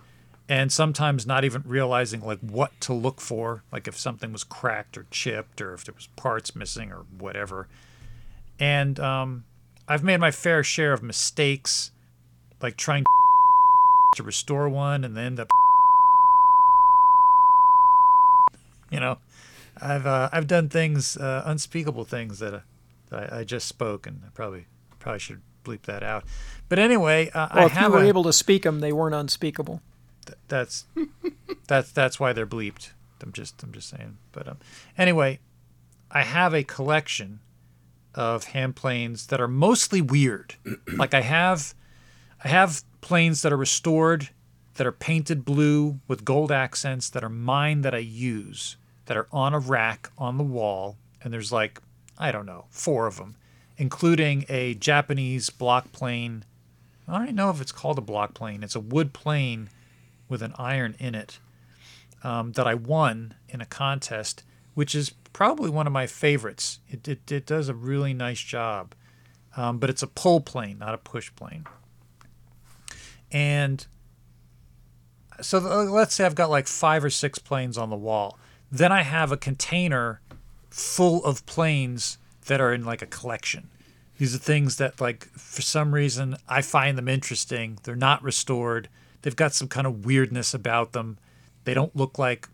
and sometimes not even realizing like what to look for, like if something was cracked or chipped, or if there was parts missing or whatever. And um, I've made my fair share of mistakes, like trying to restore one and then the you know i've uh, i've done things uh, unspeakable things that, uh, that I, I just spoke and i probably probably should bleep that out. But anyway uh, Well, i if you were a, able to speak them, they weren't unspeakable. that's that's that's why they're bleeped. I'm just i'm just saying. But um anyway i have a collection of hand planes that are mostly weird. Like i have i have planes that are restored that are painted blue with gold accents that are mine that i use that are on a rack on the wall and there's like i don't know four of them including a japanese block plane i don't know if it's called a block plane it's a wood plane with an iron in it um, that I won in a contest, which is probably one of my favorites. It, it, it does a really nice job, um, but it's a pull plane, not a push plane. And so let's say I've got like five or six planes on the wall. Then I have a container full of planes that are in like a collection. These are things that, like, for some reason, I find them interesting. They're not restored. They've got some kind of weirdness about them. They don't look like,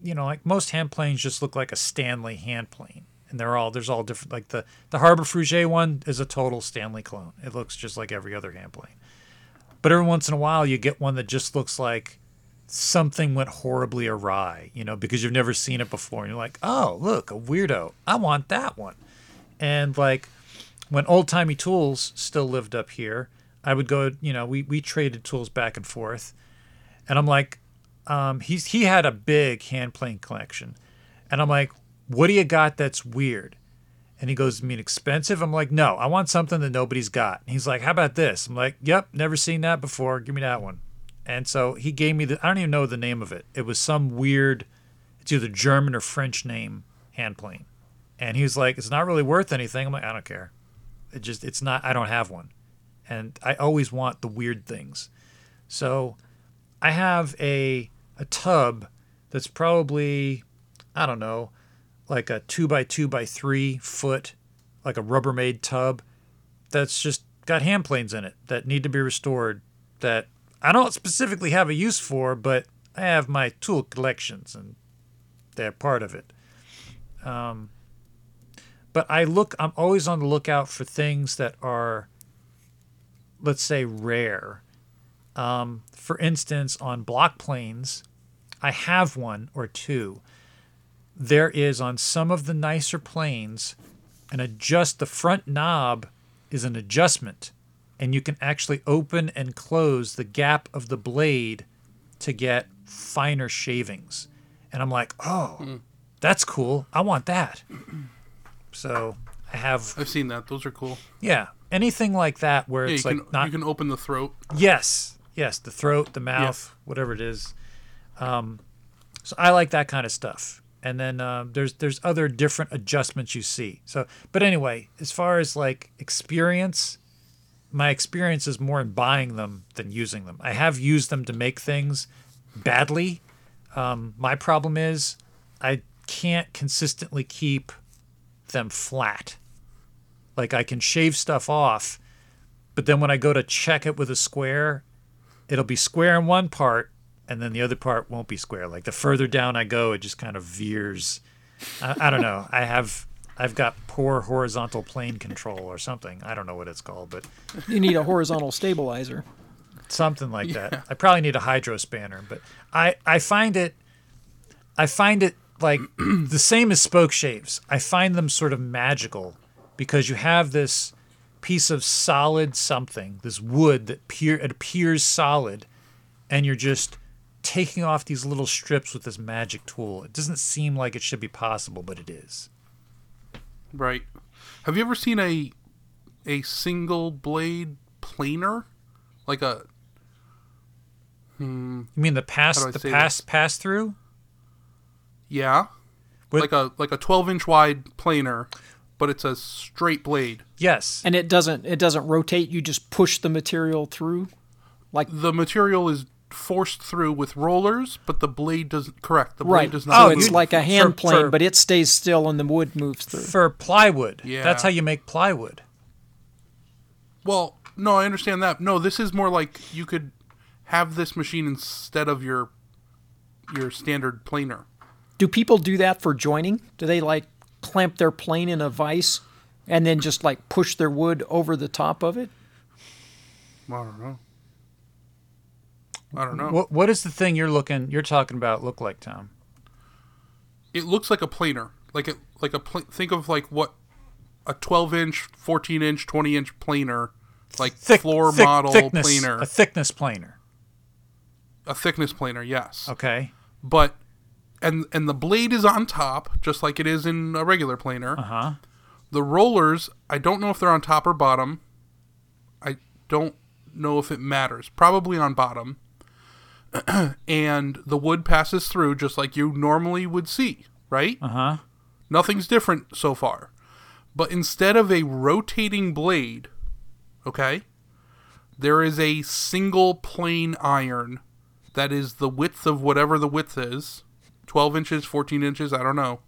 you know, like most hand planes just look like a Stanley hand plane. And they're all, there's all different. Like the, the Harbor Freight one is a total Stanley clone. It looks just like every other hand plane. But every once in a while, you get one that just looks like something went horribly awry, you know, because you've never seen it before. And you're like, oh, look, a weirdo. I want that one. And like when Old Timey Tools still lived up here, I would go, you know, we, we traded tools back and forth. And I'm like, um, he's he had a big hand plane collection. And I'm like, what do you got that's weird? And he goes, I mean expensive? I'm like, no, I want something that nobody's got. And he's like, how about this? I'm like, yep, never seen that before. Give me that one. And so he gave me the, I don't even know the name of it. It was some weird, it's either German or French name hand plane. And he was like, it's not really worth anything. I'm like, I don't care. It just, it's not, I don't have one. And I always want the weird things. So I have a, a tub that's probably, I don't know, like a two by two by three foot, like a Rubbermaid tub that's just got hand planes in it that need to be restored that I don't specifically have a use for, but I have my tool collections and they're part of it. Um, but I look, I'm always on the lookout for things that are, let's say, rare. Um, for instance, on block planes, I have one or two. There is on some of the nicer planes an adjust the front knob is an adjustment and you can actually open and close the gap of the blade to get finer shavings. And I'm like, "Oh, that's cool. I want that." So, I have I've seen that. Those are cool. yeah, anything like that where Yeah, it's you like can not you can open the throat. Yes, yes, the throat, the mouth, whatever it is. Um, so I like that kind of stuff. And then um, there's there's other different adjustments you see. So, but anyway, as far as like experience, my experience is more in buying them than using them. I have used them to make things badly. Um, my problem is I can't consistently keep them flat. Like I can shave stuff off, but then when I go to check it with a square, it'll be square in one part, and then the other part won't be square. Like the further down I go, it just kind of veers. I, I don't know. I have I've got poor horizontal plane control or something. I don't know what it's called, but You need a horizontal stabilizer. something like that. I probably need a hydro spanner, but I I find it I find it like <clears throat> the same as spoke shaves. I find them sort of magical because you have this piece of solid something, this wood that peer, it appears solid, and you're just taking off these little strips with this magic tool. It doesn't seem like it should be possible, but it is. Right. Have you ever seen a a single blade planer? Like a hmm. You mean the pass How do I the say pass this? pass through? yeah, With- like a like a 12 inch wide planer, but it's a straight blade. Yes. And it doesn't it doesn't rotate. You just push the material through. Like The material is forced through with rollers, but the blade doesn't. Correct. The blade right. does not. Oh, it's like a hand for- plane, for- but it stays still and the wood moves through. For plywood. Yeah. That's how you make plywood. Well, no, I understand that. No, this is more like you could have this machine instead of your your standard planer. Do people do that for joining? Do they like clamp their plane in a vise and then just like push their wood over the top of it? I don't know. I don't know. What what is the thing you're looking you're talking about look like, Tom? it looks like a planer. Like it, like a pl- think of like what a 12 inch, 14 inch, 20 inch planer, like Thick floor thick- model thickness, planer, A thickness planer. a thickness planer. Yes, Okay. but and and the blade is on top, just like it is in a regular planer. Uh-huh. The rollers, I don't know if they're on top or bottom. I don't know if it matters. Probably on bottom. <clears throat> and the wood passes through just like you normally would see, right? Uh-huh. Nothing's different so far. But instead of a rotating blade, okay, there is a single plane iron that is the width of whatever the width is 12 inches, 14 inches, I don't know.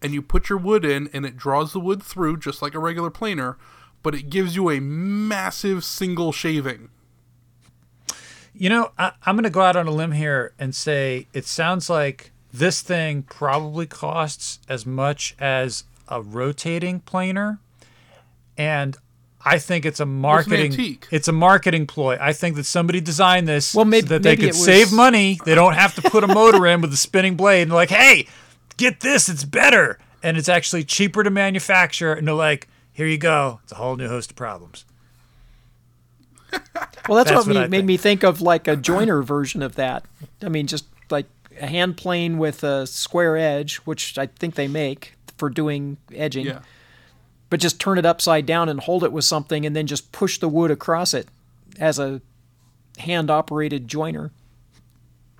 And you put your wood in, and it draws the wood through just like a regular planer, but it gives you a massive single shaving. You know, I, I'm going to go out on a limb here and say it sounds like this thing probably costs as much as a rotating planer, and I think it's a marketing. antique. It's a marketing ploy. I think that somebody designed this Well, maybe- so that they could was- save money. They don't have to put a motor in with a spinning blade. And they're like, hey, get this, it's better, and it's actually cheaper to manufacture. And they're like, here you go, it's a whole new host of problems. Well, that's, That's what, what me, made think. me think of like a joiner version of that. I mean, just like a hand plane with a square edge, which I think they make for doing edging, Yeah. but just turn it upside down and hold it with something and then just push the wood across it as a hand operated joiner.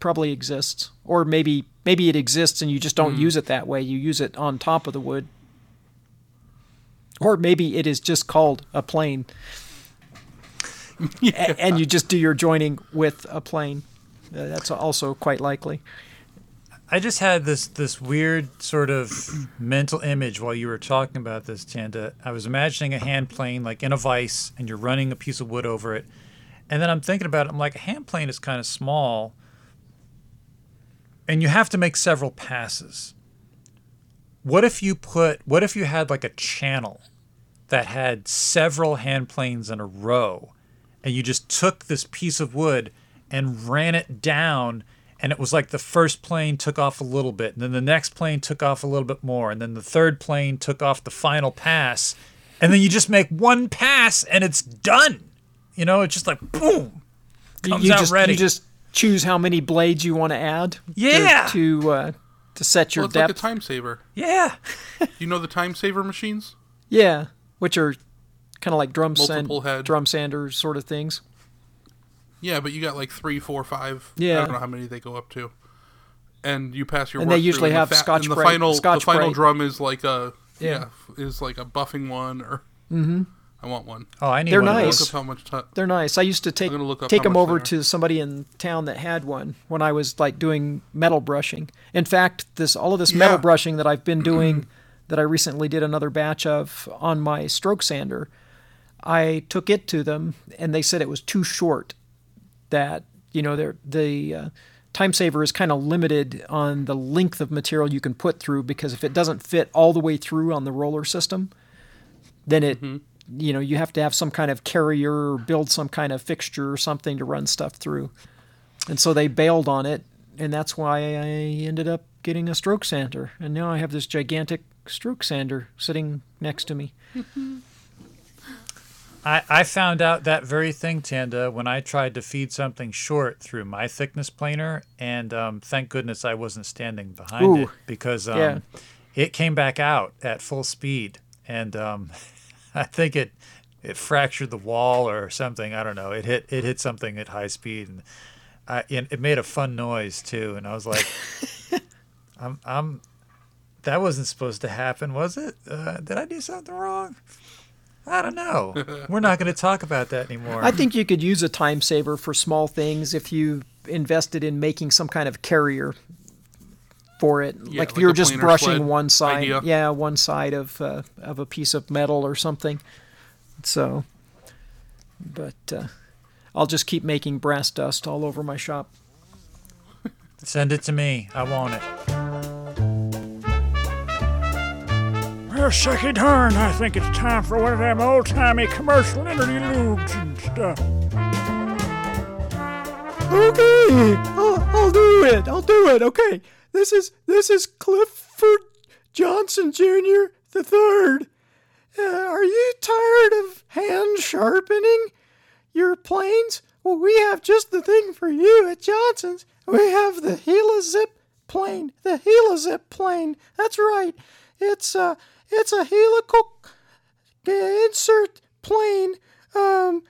Probably exists. Or maybe maybe it exists and you just don't hmm. use it that way. You use it on top of the wood. Or maybe it is just called a plane. <laughs> A- and you just do your joining with a plane. Uh, that's also quite likely. I just had this this weird sort of <clears throat> mental image while you were talking about this, Tanda. I was imagining a hand plane like in a vise, and you're running a piece of wood over it, and then I'm thinking about it. I'm like, a hand plane is kind of small, and you have to make several passes. What if you put? What if you had like a channel that had several hand planes in a row, and you just took this piece of wood and ran it down and it was like the first plane took off a little bit and then the next plane took off a little bit more and then the third plane took off the final pass and then you just make one pass and it's done you know it's just like boom You- comes you out just, ready You just choose how many blades you want to add. to- Yeah. To uh, to set your Well, it's like a depth. time saver. yeah <laughs> You know the time saver machines? yeah, which are kind of like drum sand, head. drum sanders sort of things. Yeah, but you got like three, four, five. Yeah, I don't know how many they go up to. And you pass your And work they usually through, have the fa- Scotch and the Brite- final Scotch the final Brite. drum is like a Yeah. yeah, is like a buffing one or mm-hmm. I want one. oh i need They're one of nice. those. Look up how much ti They're nice. I used to take look take them over to somebody in town that had one when I was like doing metal brushing. In fact, this all of this metal brushing that I've been <clears throat> doing that I recently did another batch of on my stroke sander, I took it to them and they said it was too short. That you know they're, the uh, time saver is kind of limited on the length of material you can put through because if it doesn't fit all the way through on the roller system, then it you know you have to have some kind of carrier or build some kind of fixture or something to run stuff through. And so they bailed on it, and that's why I ended up getting a stroke sander. And now I have this gigantic stroke sander sitting next to me. <laughs> I, I found out that very thing, Tanda, when I tried to feed something short through my thickness planer, and um, thank goodness I wasn't standing behind Ooh. it because um, Yeah. it came back out at full speed, and um, <laughs> I think it it fractured the wall or something. I don't know. It hit it hit something at high speed, and I and it made a fun noise too. And I was like, <laughs> I'm I'm that wasn't supposed to happen, was it? Uh, did I do something wrong? I don't know. <laughs> We're not going to talk about that anymore. I think you could use a time saver for small things if you invested in making some kind of carrier for it. Yeah, like if like you're just brushing one side, idea. yeah, one side of uh, of a piece of metal or something. So, but uh, I'll just keep making brass dust all over my shop. Send it to me. I want it. Well, sucky darn, I think it's time for one of them old timey commercial interludes and stuff. Okay, I'll, I'll do it. I'll do it. Okay, this is this is Clifford Johnson Jr. the third. Uh, are you tired of hand sharpening your planes? Well, we have just the thing for you at Johnson's. We have the Helizip plane. The Helizip plane. That's right. It's a it's a helical insert plane. Um,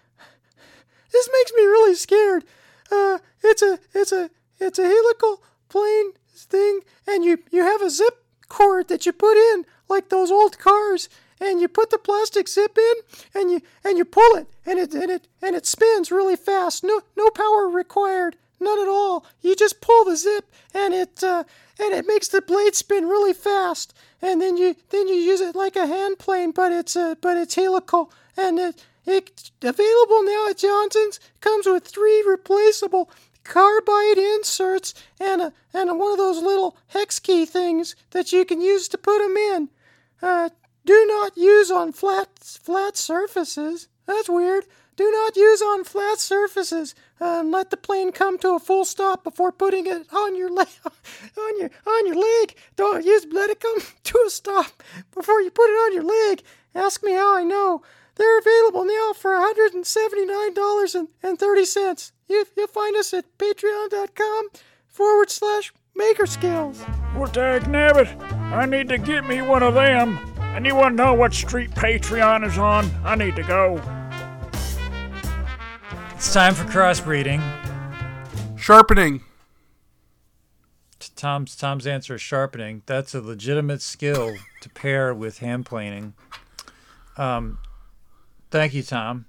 this makes me really scared. Uh, it's a it's a it's a helical plane thing, and you you have a zip cord that you put in like those old cars, and you put the plastic zip in, and you and you pull it, and it and it and it spins really fast. No no power required, none at all. You just pull the zip, and it uh, and it makes the blade spin really fast, and then you then you use it like a hand plane, but it's uh, but it's helical, and it it's available now at Johnson's. Comes with three replaceable carbide inserts and a and a, one of those little hex key things that you can use to put them in. Uh, do not use on flat flat surfaces. That's weird. Do not use on flat surfaces. Uh, and let the plane come to a full stop before putting it on your leg. <laughs> On your on your leg. Don't use. Let it come <laughs> to a stop before you put it on your leg. Ask me how I know. They're available now for $179.30. You, you'll find us at patreon.com forward slash maker skills. Well, dag nabbit, I need to get me one of them. Anyone know what street Patreon is on? I need to go. It's time for crossbreeding. Sharpening. Tom's Tom's answer is sharpening. That's a legitimate skill to pair with hand planing. Um, thank you, Tom.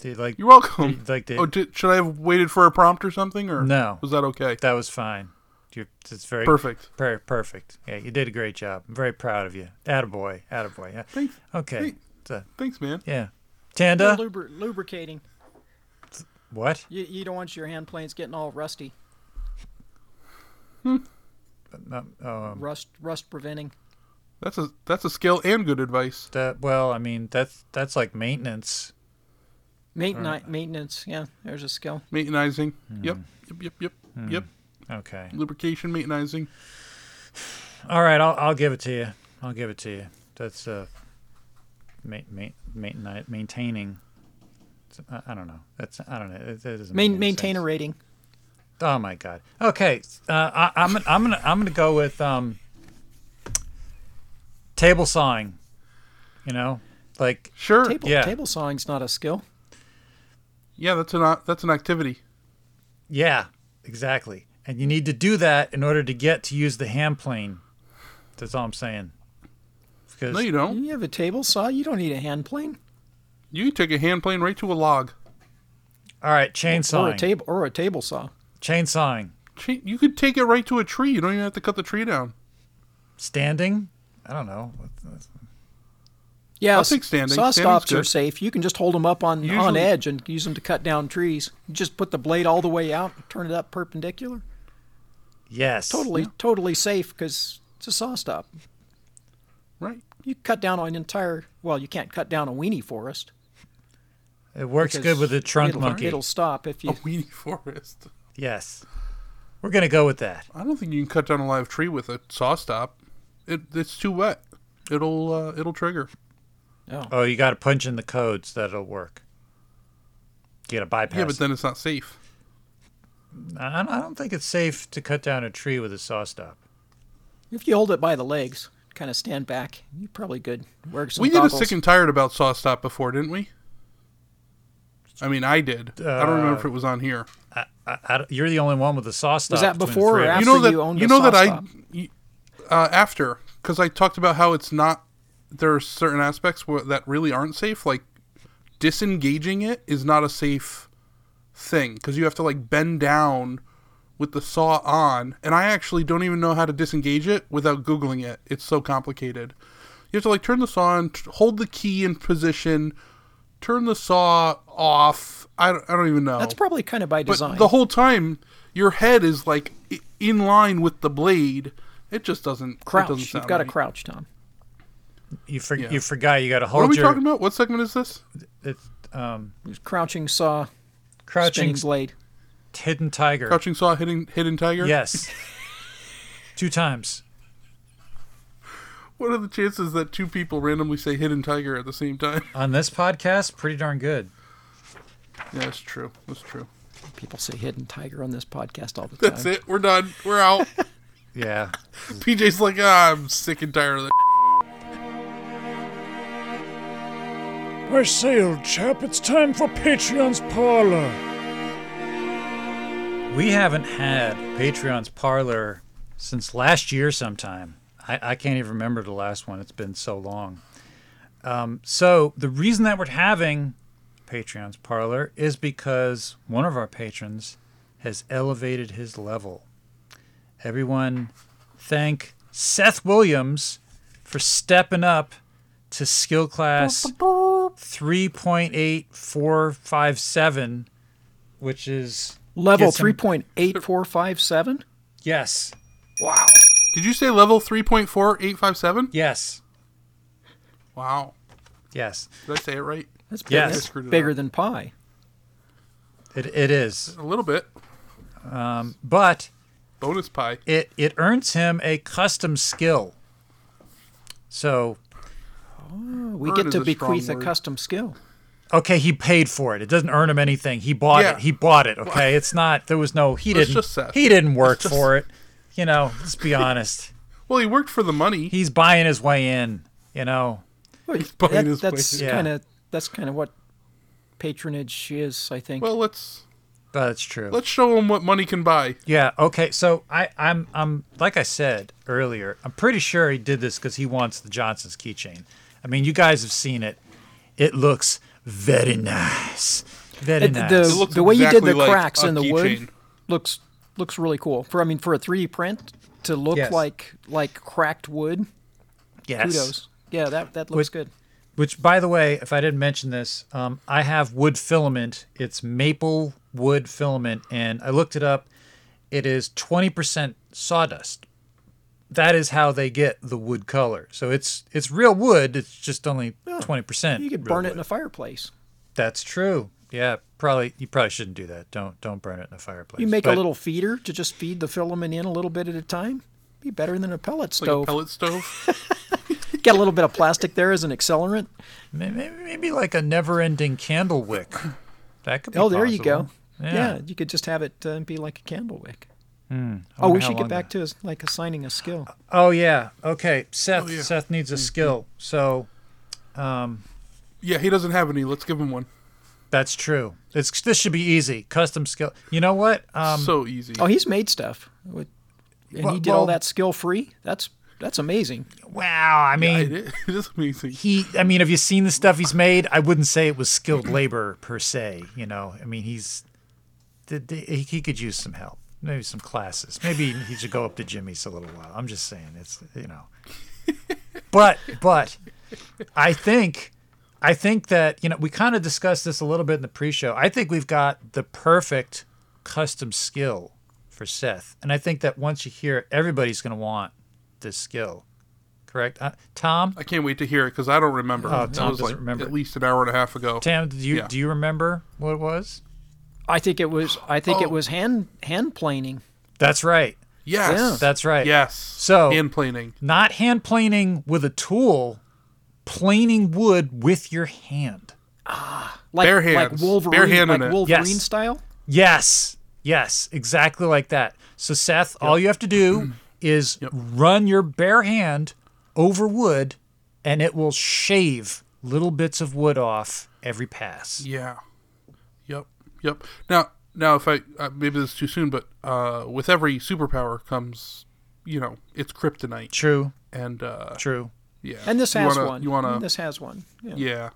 Did, like You're welcome. like the, Oh, did, should I have waited for a prompt or something, or No. Was that okay? that was fine. You're, it's very Perfect. Very perfect. Yeah, you did a great job. I'm very proud of you. Attaboy. Attaboy. Yeah. Thanks. Okay. Hey. So, Thanks, man. yeah. Tanda. Lubri- lubricating. What? You, you don't want your hand planes getting all rusty. Um, um, Rust rust preventing. That's a that's a skill and good advice. that well, I mean that's that's like maintenance. Maintenance, maintenance. Yeah, there's a skill. Maintenizing. Hmm. Yep. Yep. Yep. Yep. Yep. Okay. Lubrication, maintenizing. All right, I'll I'll give it to you. I'll give it to you. That's uh, ma- ma- maintain- maintaining. I, I don't know. That's I don't know. It, it doesn't Main, make any maintain a rating. Oh my god. Okay, uh, I, I'm gonna- I'm gonna I'm gonna go with um. Table sawing. You know, like Sure. Table, Yeah. table sawing's not a skill. Yeah, that's an that's an activity. yeah, exactly. And you need to do that in order to get to use the hand plane. That's all I'm saying. Because No, you don't. You have a table saw. You don't need a hand plane You can take a hand plane right to a log. all right, or a chainsawing. table or a table saw. Chainsawing. You could take it right to a tree. You don't even have to cut the tree down. Standing. I don't know. Yeah, I'll take standing. Saw stops are safe. You can just hold them up on on edge and use them to cut down trees. You just put the blade all the way out, turn it up perpendicular. Yes. Totally, totally safe because it's a saw stop. Right. You cut down an entire. Well, you can't cut down a weenie forest. It works because good with the trunk it'll, monkey. It'll stop if you. A weenie forest. Yes. We're going to go with that. I don't think you can cut down a live tree with a saw stop. It it's too wet. It'll uh, it'll trigger. Oh. Oh, you got to punch in the codes that it'll work. You got to bypass. Yeah, but then it's not safe. I I don't think it's safe to cut down a tree with a saw stop. If you hold it by the legs, kind of stand back, you're probably good. Wear some we did a sick and tired about saw stop before, didn't we? I mean, I did. I don't remember if it was on here. I, I, you're the only one with a saw stop. Was that before or three of us. after you know that you owned you know saw that I stop? y- uh, after because I talked about how it's not there are certain aspects where, that really aren't safe. Like disengaging it is not a safe thing because you have to like bend down with the saw on, and I actually don't even know how to disengage it without googling it. It's so complicated. You have to like turn the saw on, t- hold the key in position, turn the saw off. I don't, I don't even know. That's probably kind of by But design. the whole time, your head is like in line with the blade. It just doesn't It crouch. doesn't You've sound got to right. crouch, Tom. You, for, Yeah. you forgot you got to hold. What are we your talking about? What segment is this? it's, um, Crouching saw, crouching blade. hidden tiger. Crouching saw, hidden hidden tiger. Yes. <laughs> Two times. What are the chances that two people randomly say hidden tiger at the same time? On this podcast, pretty darn good. yeah, that's true. That's true. People say hidden tiger on this podcast all the time. That's it. We're done. We're out. <laughs> Yeah. PJ's like, ah, I'm sick and tired of that. I sailed, chap. It's time for Patreon's parlor. We haven't had Patreon's parlor since last year sometime. I, I can't even remember the last one. It's been so long. Um, so the reason that we're having Patreon's parlor is because one of our patrons has elevated his level. Everyone, thank Seth Williams for stepping up to skill class 3.8457, which is Level 3.8457? yes, Wow. Did you say level three point four eight five seven? yes, Wow. yes. Did I say it right? That's, big, Yes. it bigger up. than pi. It, it is, A little bit. Um, but Bonus pie. it it earns him a custom skill. So oh, We Earn get to a bequeath a word. custom skill. okay, he paid for it. It doesn't earn him anything. He bought Yeah. it. He bought it. <laughs> Okay, it's not. There was no. He That's didn't. just He didn't work just- for it. You know. Let's be honest. <laughs> Well, he worked for the money. He's buying his way in. You know. Well, buying that- his that's way. kind of that's kind of what patronage is, I think. Well, let's That's true. let's show him what money can buy. Yeah. Okay. So I, I'm, I'm, like I said earlier, I'm pretty sure he did this because he wants the Johnson's keychain. I mean, you guys have seen it. It looks very nice. Very Uh, nice. the It looks the way you did the cracks a in the wood keychain. looks looks really cool. For I mean, for a 3D print to look Yes. like like cracked wood, yes. kudos. Yeah, that that looks Which- good. Which, by the way, if I didn't mention this, um, I have wood filament. It's maple wood filament, and I looked it up. It is 20% sawdust. That is how they get the wood color. So it's it's real wood. It's just only 20%. You could burn it wood. in a fireplace. That's true. Yeah, probably you probably shouldn't do that. Don't don't burn it in the fireplace. You make a little feeder to just feed the filament in a little bit at a time. Be better than a pellet It's like a stove. pellet stove. <laughs> Get a little bit of plastic there as an accelerant. maybe, maybe like a never-ending candle wick. That could be. Oh, there you go. Yeah. Yeah. you could just have it uh, be like a candle wick. Hmm. I Oh, we should get back that- to like assigning a skill. Oh yeah. Okay. Seth. Oh, yeah. Seth needs a mm-hmm. skill. So um, yeah, he doesn't have any. Let's give him one. That's true. It's this should be easy. Custom skill. You know what? Um, so easy. Oh, he's made stuff, and Well- he did all that skill free. That's that's amazing. wow. I mean, it is, <laughs> it is amazing. he. I mean, have you seen the stuff he's made? I wouldn't say it was skilled <clears throat> labor per se. You know. I mean, he's. the- the- He he could use some help. Maybe some classes. Maybe he should go up to Jimmy's a little while. I'm just saying. It's you know. <laughs> But but, I think. I think that you know we kind of discussed this a little bit in the pre-show. I think we've got the perfect custom skill for Seth, and I think that once you hear it, everybody's going to want this skill correct? Uh, Tom, I can't wait to hear it because I don't remember. Oh, It Tom was doesn't like remember. At least an hour and a half ago. Tam, do you Yeah. do you remember what it was? I think it was. I think it Oh. was hand hand planing. That's right. Yes. Yeah. That's right. Yes. So- hand planing. Not hand planing with a tool, planing wood with your hand. Like, Bare like hands. Wolverine, Bare-handed like. Wolverine Yes. style. Yes. Yes, exactly like that. So Seth, all you have to do <clears throat> is run your bare hand over wood and it will shave little bits of wood off every pass. Yeah. Yep. Yep. Now, now, if I uh, maybe this is too soon, but uh, with every superpower comes, you know, it's kryptonite, True, and uh, true. Yeah. And this You has wanna- one. You wanna, This has one. Yeah. Yeah.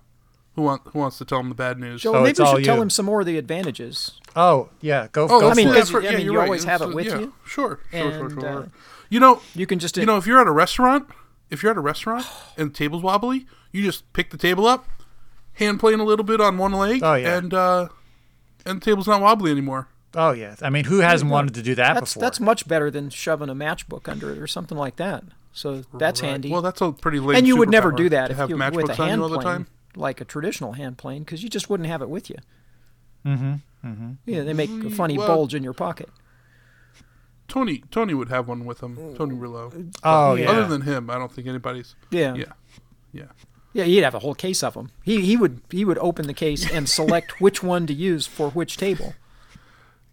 Who want Who wants to tell him the bad news? So Oh, maybe it's we should tell you. him some more of the advantages. Oh, yeah, go, Oh, go that's, I mean, for it. that's because- I Yeah, mean, you're right. always have it with yeah. you. Sure, sure, sure, And, sure. uh, you know, You can just you know, if you're at a restaurant, if you're at a restaurant <sighs> and the table's wobbly, you just pick the table up, hand plane a little bit on one leg, Oh, yeah. and uh, and the table's not wobbly anymore. Oh, yeah. I mean, who hasn't wanted to do that that's before? that's much better than shoving a matchbook under it or something like that. So that's Right. handy. Well, that's a pretty lame. and you would never do that if have you with a matchbooks hand you all the plane, time. like a traditional hand plane, because you just wouldn't have it with you. Mm-hmm. Mm-hmm. Yeah, they make a funny well- bulge in your pocket. Tony Tony would have one with him. Tony Rillo. oh, yeah. Other than him, I don't think anybody's. Yeah. Yeah. Yeah. Yeah, he'd have a whole case of them. He he would he would open the case and select <laughs> which one to use for which table.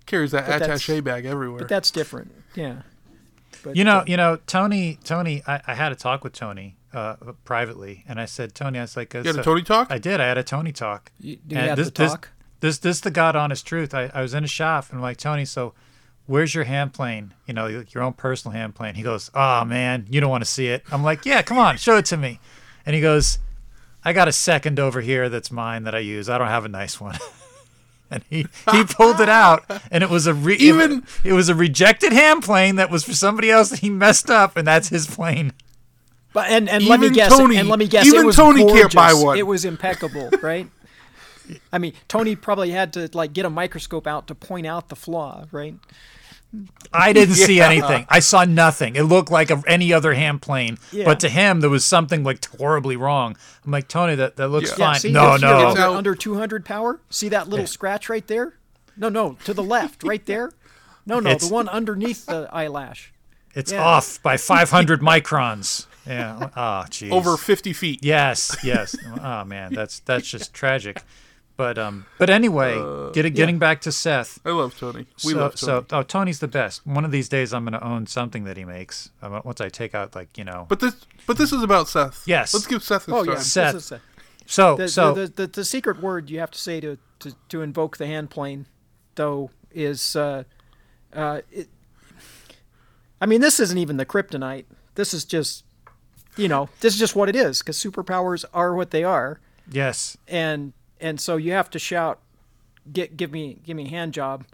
Carries that But attaché bag everywhere. But that's different. Yeah. But, You know, uh, you know, Tony, Tony, I, I had a talk with Tony uh, privately, and I said, Tony, I was like, you had a Tony talk. I did. I had a Tony talk. You- do you And have this, the talk? This, this, this, the God honest truth. I, I was in a shop, and I'm like, Tony, so where's your hand plane? You know, your own personal hand plane. He goes, Oh man, you don't want to see it. I'm like, Yeah, come on, show it to me. And he goes, I got a second over here that's mine that I use. I don't have a nice one. <laughs> and he, he pulled it out, and it was a re- Even- it, was a rejected hand plane that was for somebody else that he messed up, and that's his plane. But and, and let me Even guess. Tony- and let me guess. even it was Tony can't buy one. It was impeccable, right? I mean, Tony probably had to like get a microscope out to point out the flaw, right? I didn't see anything. I saw nothing. It looked like a, any other hand plane, Yeah. but to him there was something like horribly wrong. I'm like Tony, that that looks Yeah. fine. see, no, no. under, Now- under 200 power. See that little scratch right there? No, no, to the left, right <laughs> there. No, no, It's- the one underneath the eyelash. It's Yeah. off by <laughs> 500 microns. Yeah. Oh, jeez. Over fifty feet. Yes, yes. Oh man, that's that's just tragic. But um, but anyway, get, getting back to Seth. I love Tony. We so, love Tony. so oh, Tony's the best. One of these days, I'm going to own something that he makes. Um, once I take out like you know. but this, but this is about Seth. Yes. Let's give Seth his Oh story. yeah, Seth. This is a- so the, so the, the, the secret word you have to say to, to, to invoke the hand plane, though, is uh, uh, it, I mean, this isn't even the kryptonite. This is just, you know, this is just what it is because superpowers are what they are, yes. and and so you have to shout, get give me give me a hand job,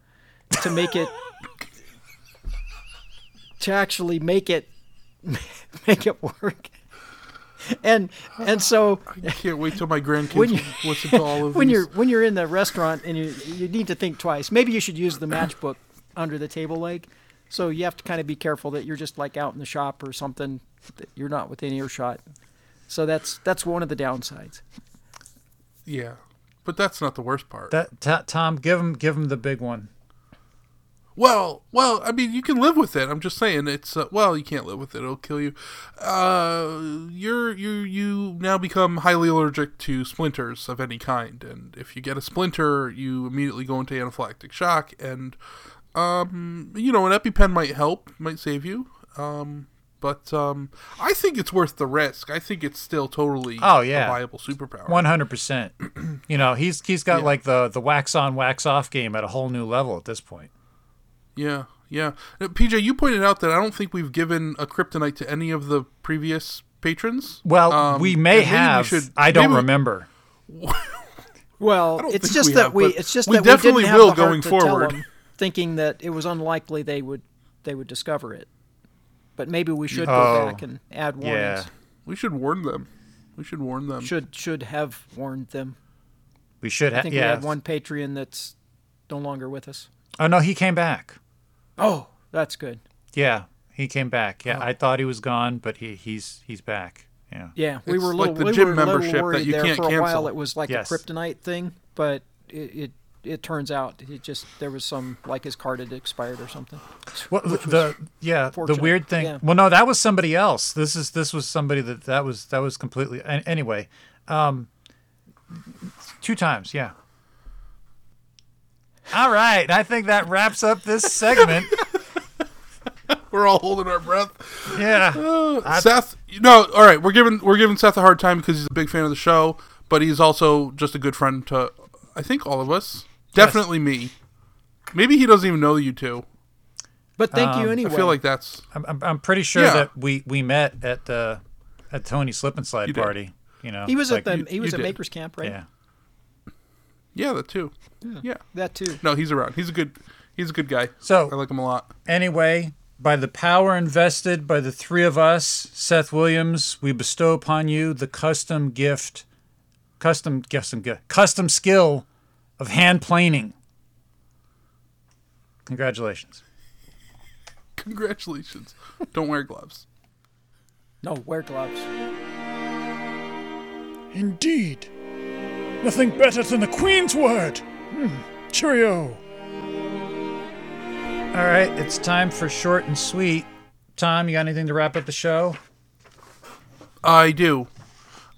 to make it, to actually make it, <laughs> make it work. And and so I can't wait till my grandkids When you- listen to all of <laughs> when these. you're when you're in the restaurant and you you need to think twice. Maybe you should use the matchbook under the table leg. So you have to kind of be careful that you're just like out in the shop or something that you're not within earshot. So that's that's one of the downsides. Yeah, but that's not the worst part. That t- Tom, give him give him the big one. well, well, I mean, you can live with it. I'm just saying, it's uh, well, you can't live with it; it'll kill you. Uh, you're you you now become highly allergic to splinters of any kind, and if you get a splinter, you immediately go into anaphylactic shock, and um, you know, an EpiPen might help, might save you. Um, but um, I think it's worth the risk. I think it's still totally Oh, yeah. a viable superpower. One hundred percent. <clears throat> You know, he's he's got like the the wax on wax off game at a whole new level at this point. Yeah, yeah. Now, PJ, you pointed out that I don't think we've given a kryptonite to any of the previous patrons. Well, Um, we may maybe have. should- I don't maybe- remember. <laughs> Well, it's just we that have, we but it's just we that definitely we didn't will have the going forward. them, thinking that it was unlikely they would they would discover it. But maybe we should Oh, go back and add warnings. Yeah, We should warn them. We should warn them. Should should have warned them. we should I have. think Yeah. we had one Patreon that's no longer with us. Oh no, he came back. Oh, that's good. Yeah, He came back. Yeah, oh. I thought he was gone, but he he's he's back. Yeah. Yeah, we It's were a like little, the we gym were little membership that worried you there can't for a cancel. while. It was like Yes. a kryptonite thing, but it, it it turns out it just there was some like his card had expired or something. Well, the, the yeah, the weird thing. Yeah. Well, no, that was somebody else. This is this was somebody that that was that was completely. Anyway, um, two times, yeah. All right, I think that wraps up this segment. <laughs> We're all holding our breath. Yeah, Seth, no, all right. We're giving we're giving Seth a hard time because he's a big fan of the show, but he's also just a good friend to, I think, all of us. Definitely me. Maybe he doesn't even know you two. But thank you I anyway. I feel like that's I'm, I'm, I'm pretty sure Yeah. that we we met at uh, at Tony's slip and slide You did. party. You know, he was like, at the you- he was you at did. Maker's Camp, right? yeah. yeah, that too. Yeah. That too. No, he's around. He's a good he's a good guy. So- I like him a lot. Anyway, by the power invested by the three of us, Seth Williams, we bestow upon you the custom gift, custom custom gift, custom skill of hand planing. Congratulations. Congratulations. Don't wear gloves. No, wear gloves. Indeed. Nothing better than the Queen's word. Hmm. Cheerio. All right, it's time for short and sweet. Tom, you got anything to wrap up the show? I do.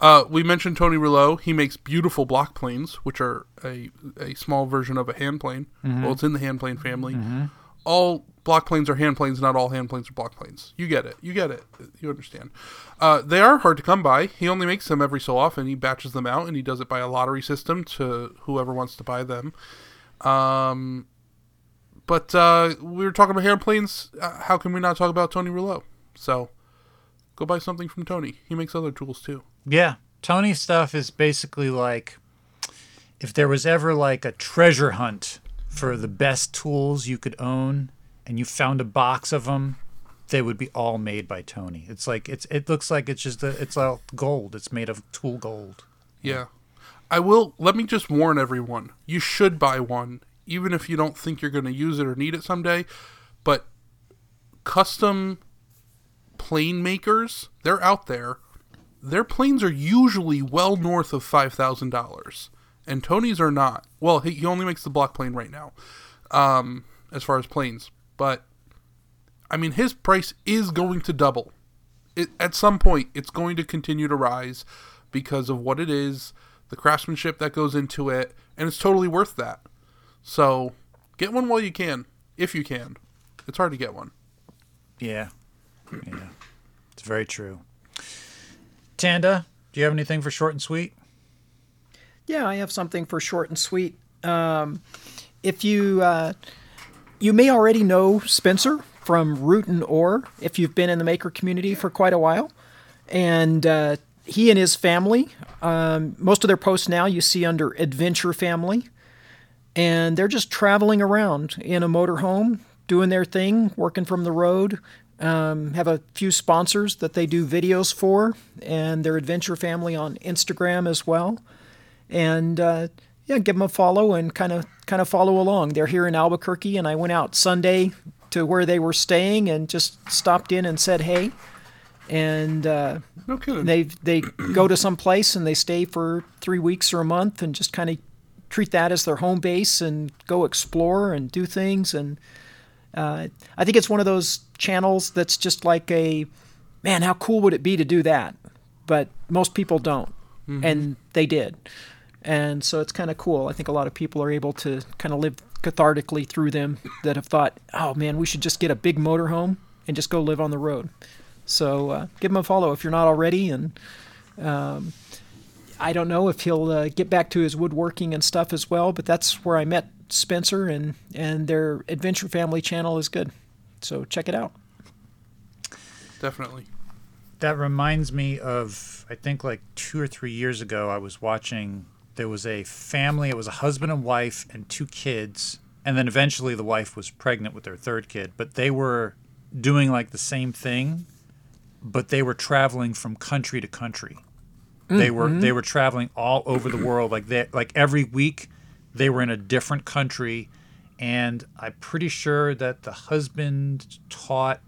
Uh, we mentioned Tony Rouleau. He makes beautiful block planes, which are a, a small version of a hand plane. Well, it's in the hand plane family. All block planes are hand planes. Not all hand planes are block planes. You get it. You get it. You understand. Uh, they are hard to come by. He only makes them every so often. He batches them out, and he does it by a lottery system to whoever wants to buy them. Um, but uh, we were talking about hand planes. Uh, how can we not talk about Tony Rouleau? So go buy something from Tony. He makes other tools too. Yeah, Tony's stuff is basically like if there was ever like a treasure hunt for the best tools you could own and you found a box of them, they would be all made by Tony. It's like it's it looks like it's just a, it's all gold. It's made of tool gold. Yeah. I will let me just warn everyone. You should buy one even if you don't think you're going to use it or need it someday, but custom plane makers, they're out there. Their planes are usually well north of $5,000 and Tony's are not. Well, he, he only makes the block plane right now. Um as far as planes, but I mean his price is going to double. It, at some point it's going to continue to rise because of what it is, the craftsmanship that goes into it, and it's totally worth that. So, get one while you can, if you can. It's hard to get one. Yeah. Yeah. It's very true. Tanda, do you have anything for short and sweet? Yeah, I have something for short and sweet. Um, if you uh, you may already know Spencer from Root and Ore if you've been in the maker community for quite a while, and uh, he and his family. Um, most of their posts now you see under Adventure Family, and they're just traveling around in a motorhome, doing their thing, working from the road. Um, have a few sponsors that they do videos for, and their Adventure Family on Instagram as well and uh, yeah, give them a follow and kind of kind of follow along. They're here in Albuquerque, and I went out Sunday to where they were staying and just stopped in and said hey. And uh, No kidding. they they go to some place and they stay for three weeks or a month and just kind of treat that as their home base and go explore and do things and uh, I think it's one of those channels that's just like a man. How cool would it be to do that? But most people don't, and they did, and so it's kind of cool. I think a lot of people are able to kind of live cathartically through them that have thought, oh man, we should just get a big motorhome and just go live on the road. So uh, give them a follow if you're not already, and um, I don't know if he'll uh, get back to his woodworking and stuff as well. But that's where I met Spencer, and and their Adventure Family channel is good. So check it out. Definitely. That reminds me of I think like two or three years ago I was watching there was a family, it was a husband and wife and two kids, and then eventually the wife was pregnant with their third kid, but they were doing like the same thing, but they were traveling from country to country. Mm, they were they mm-hmm. were traveling all over the world like they like every week they were in a different country and I'm pretty sure that the husband taught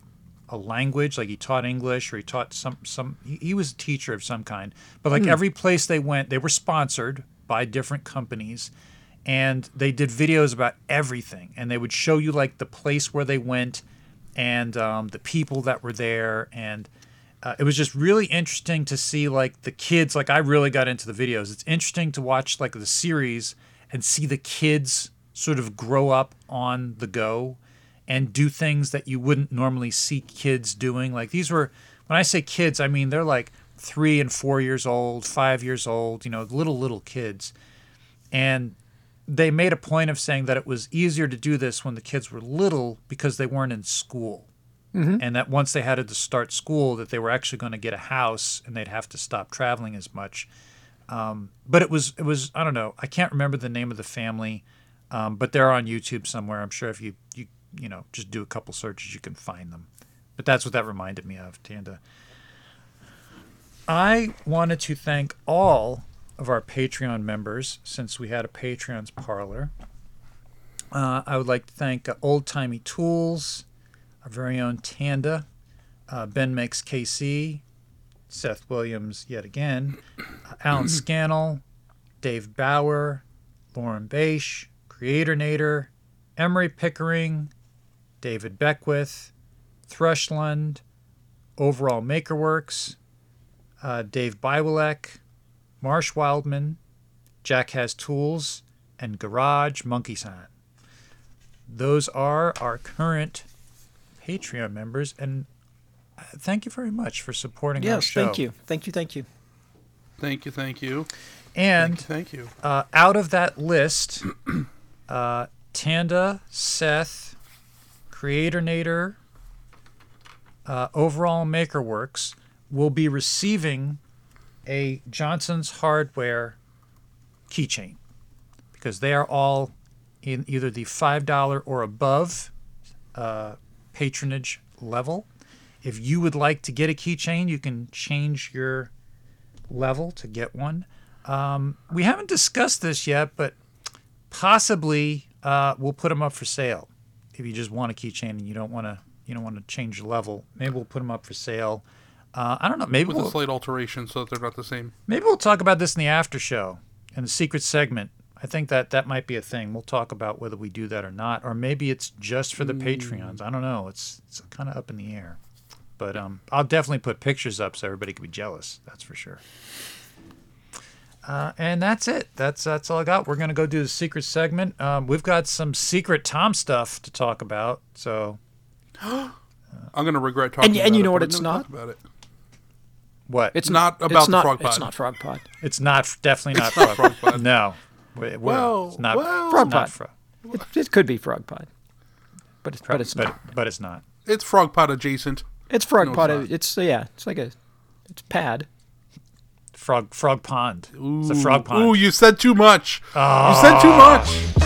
a language, like he taught English or he taught some some. He, he was a teacher of some kind. But like hmm. every place they went, they were sponsored by different companies, and they did videos about everything. And they would show you like the place where they went, and um, the people that were there, and uh, it was just really interesting to see like the kids like i really got into the videos. It's interesting to watch like the series and see the kids sort of grow up on the go and do things that you wouldn't normally see kids doing. Like these were when i say kids i mean they're like three and four years old five years old you know little little kids. And they made a point of saying that it was easier to do this when the kids were little because they weren't in school and that once they had to start school that they were actually going to get a house and they'd have to stop traveling as much. Um, but it was it was i don't know i can't remember the name of the family um, but they're on youtube somewhere. I'm sure if you you you know just do a couple searches you can find them. But that's what that reminded me of tanda. I wanted to thank all of our patreon members since we had a patreon's parlor. Uh, i would like to thank uh, old timey tools our very own Tanda, uh, Ben Makes KC, Seth Williams yet again, uh, Alan <clears throat> Scannell, Dave Bauer, Lauren Bache, Creator Nader, Emery Pickering, David Beckwith, Thrushland, Overall Makerworks, uh, Dave Bywalek, Marsh Wildman, Jack Has Tools, and Garage Monkey Sign. Those are our current Patreon members, and uh, thank you very much for supporting our show. Yes, thank you. Thank you, thank you. Thank you, thank you, And thank you. uh, out of that list, <clears throat> uh, Tanda, Seth, Creator Nader, uh, Overall Makerworks will be receiving a Johnson's Hardware keychain because they are all in either the $5 or above uh, patronage level. If you would like to get a keychain, you can change your level to get one. Um, we haven't discussed this yet, but possibly uh, we'll put them up for sale. If you just want a keychain and you don't want to, you don't want to change the level, maybe we'll put them up for sale. Uh, I don't know. Maybe With we'll, a slight alteration so that they're not the same. maybe we'll talk about this in the after show in the secret segment. I think that that might be a thing. We'll talk about whether we do that or not, or maybe it's just for the Patreons. I don't know. It's it's kind of up in the air. But um, I'll definitely put pictures up so everybody can be jealous. That's for sure. Uh, and that's it. That's that's all I got. We're gonna go do the secret segment. Um, we've got some secret Tom stuff to talk about. So <gasps> I'm gonna regret talking. And- and you know but what it's not? About it. what? It's not it's about the not, frog It's pod. not frog pod. It's not definitely not not frog. frog pod. No, Wait, Well, it's not. well- Frog not pod. frog. It, it could be frog pod, but it's but it's but, not. but it's not. It's frog pod adjacent. It's frog No, it's It's, yeah. It's like a it's pad. Frog Frog Pond. it's a frog pond. Ooh, you said too much. You said too ah. much.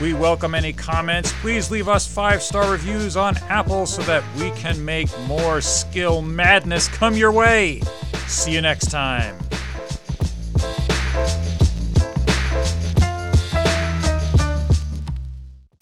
We welcome any comments. Please leave us five star reviews on Apple so that we can make more skill madness come your way. See you next time.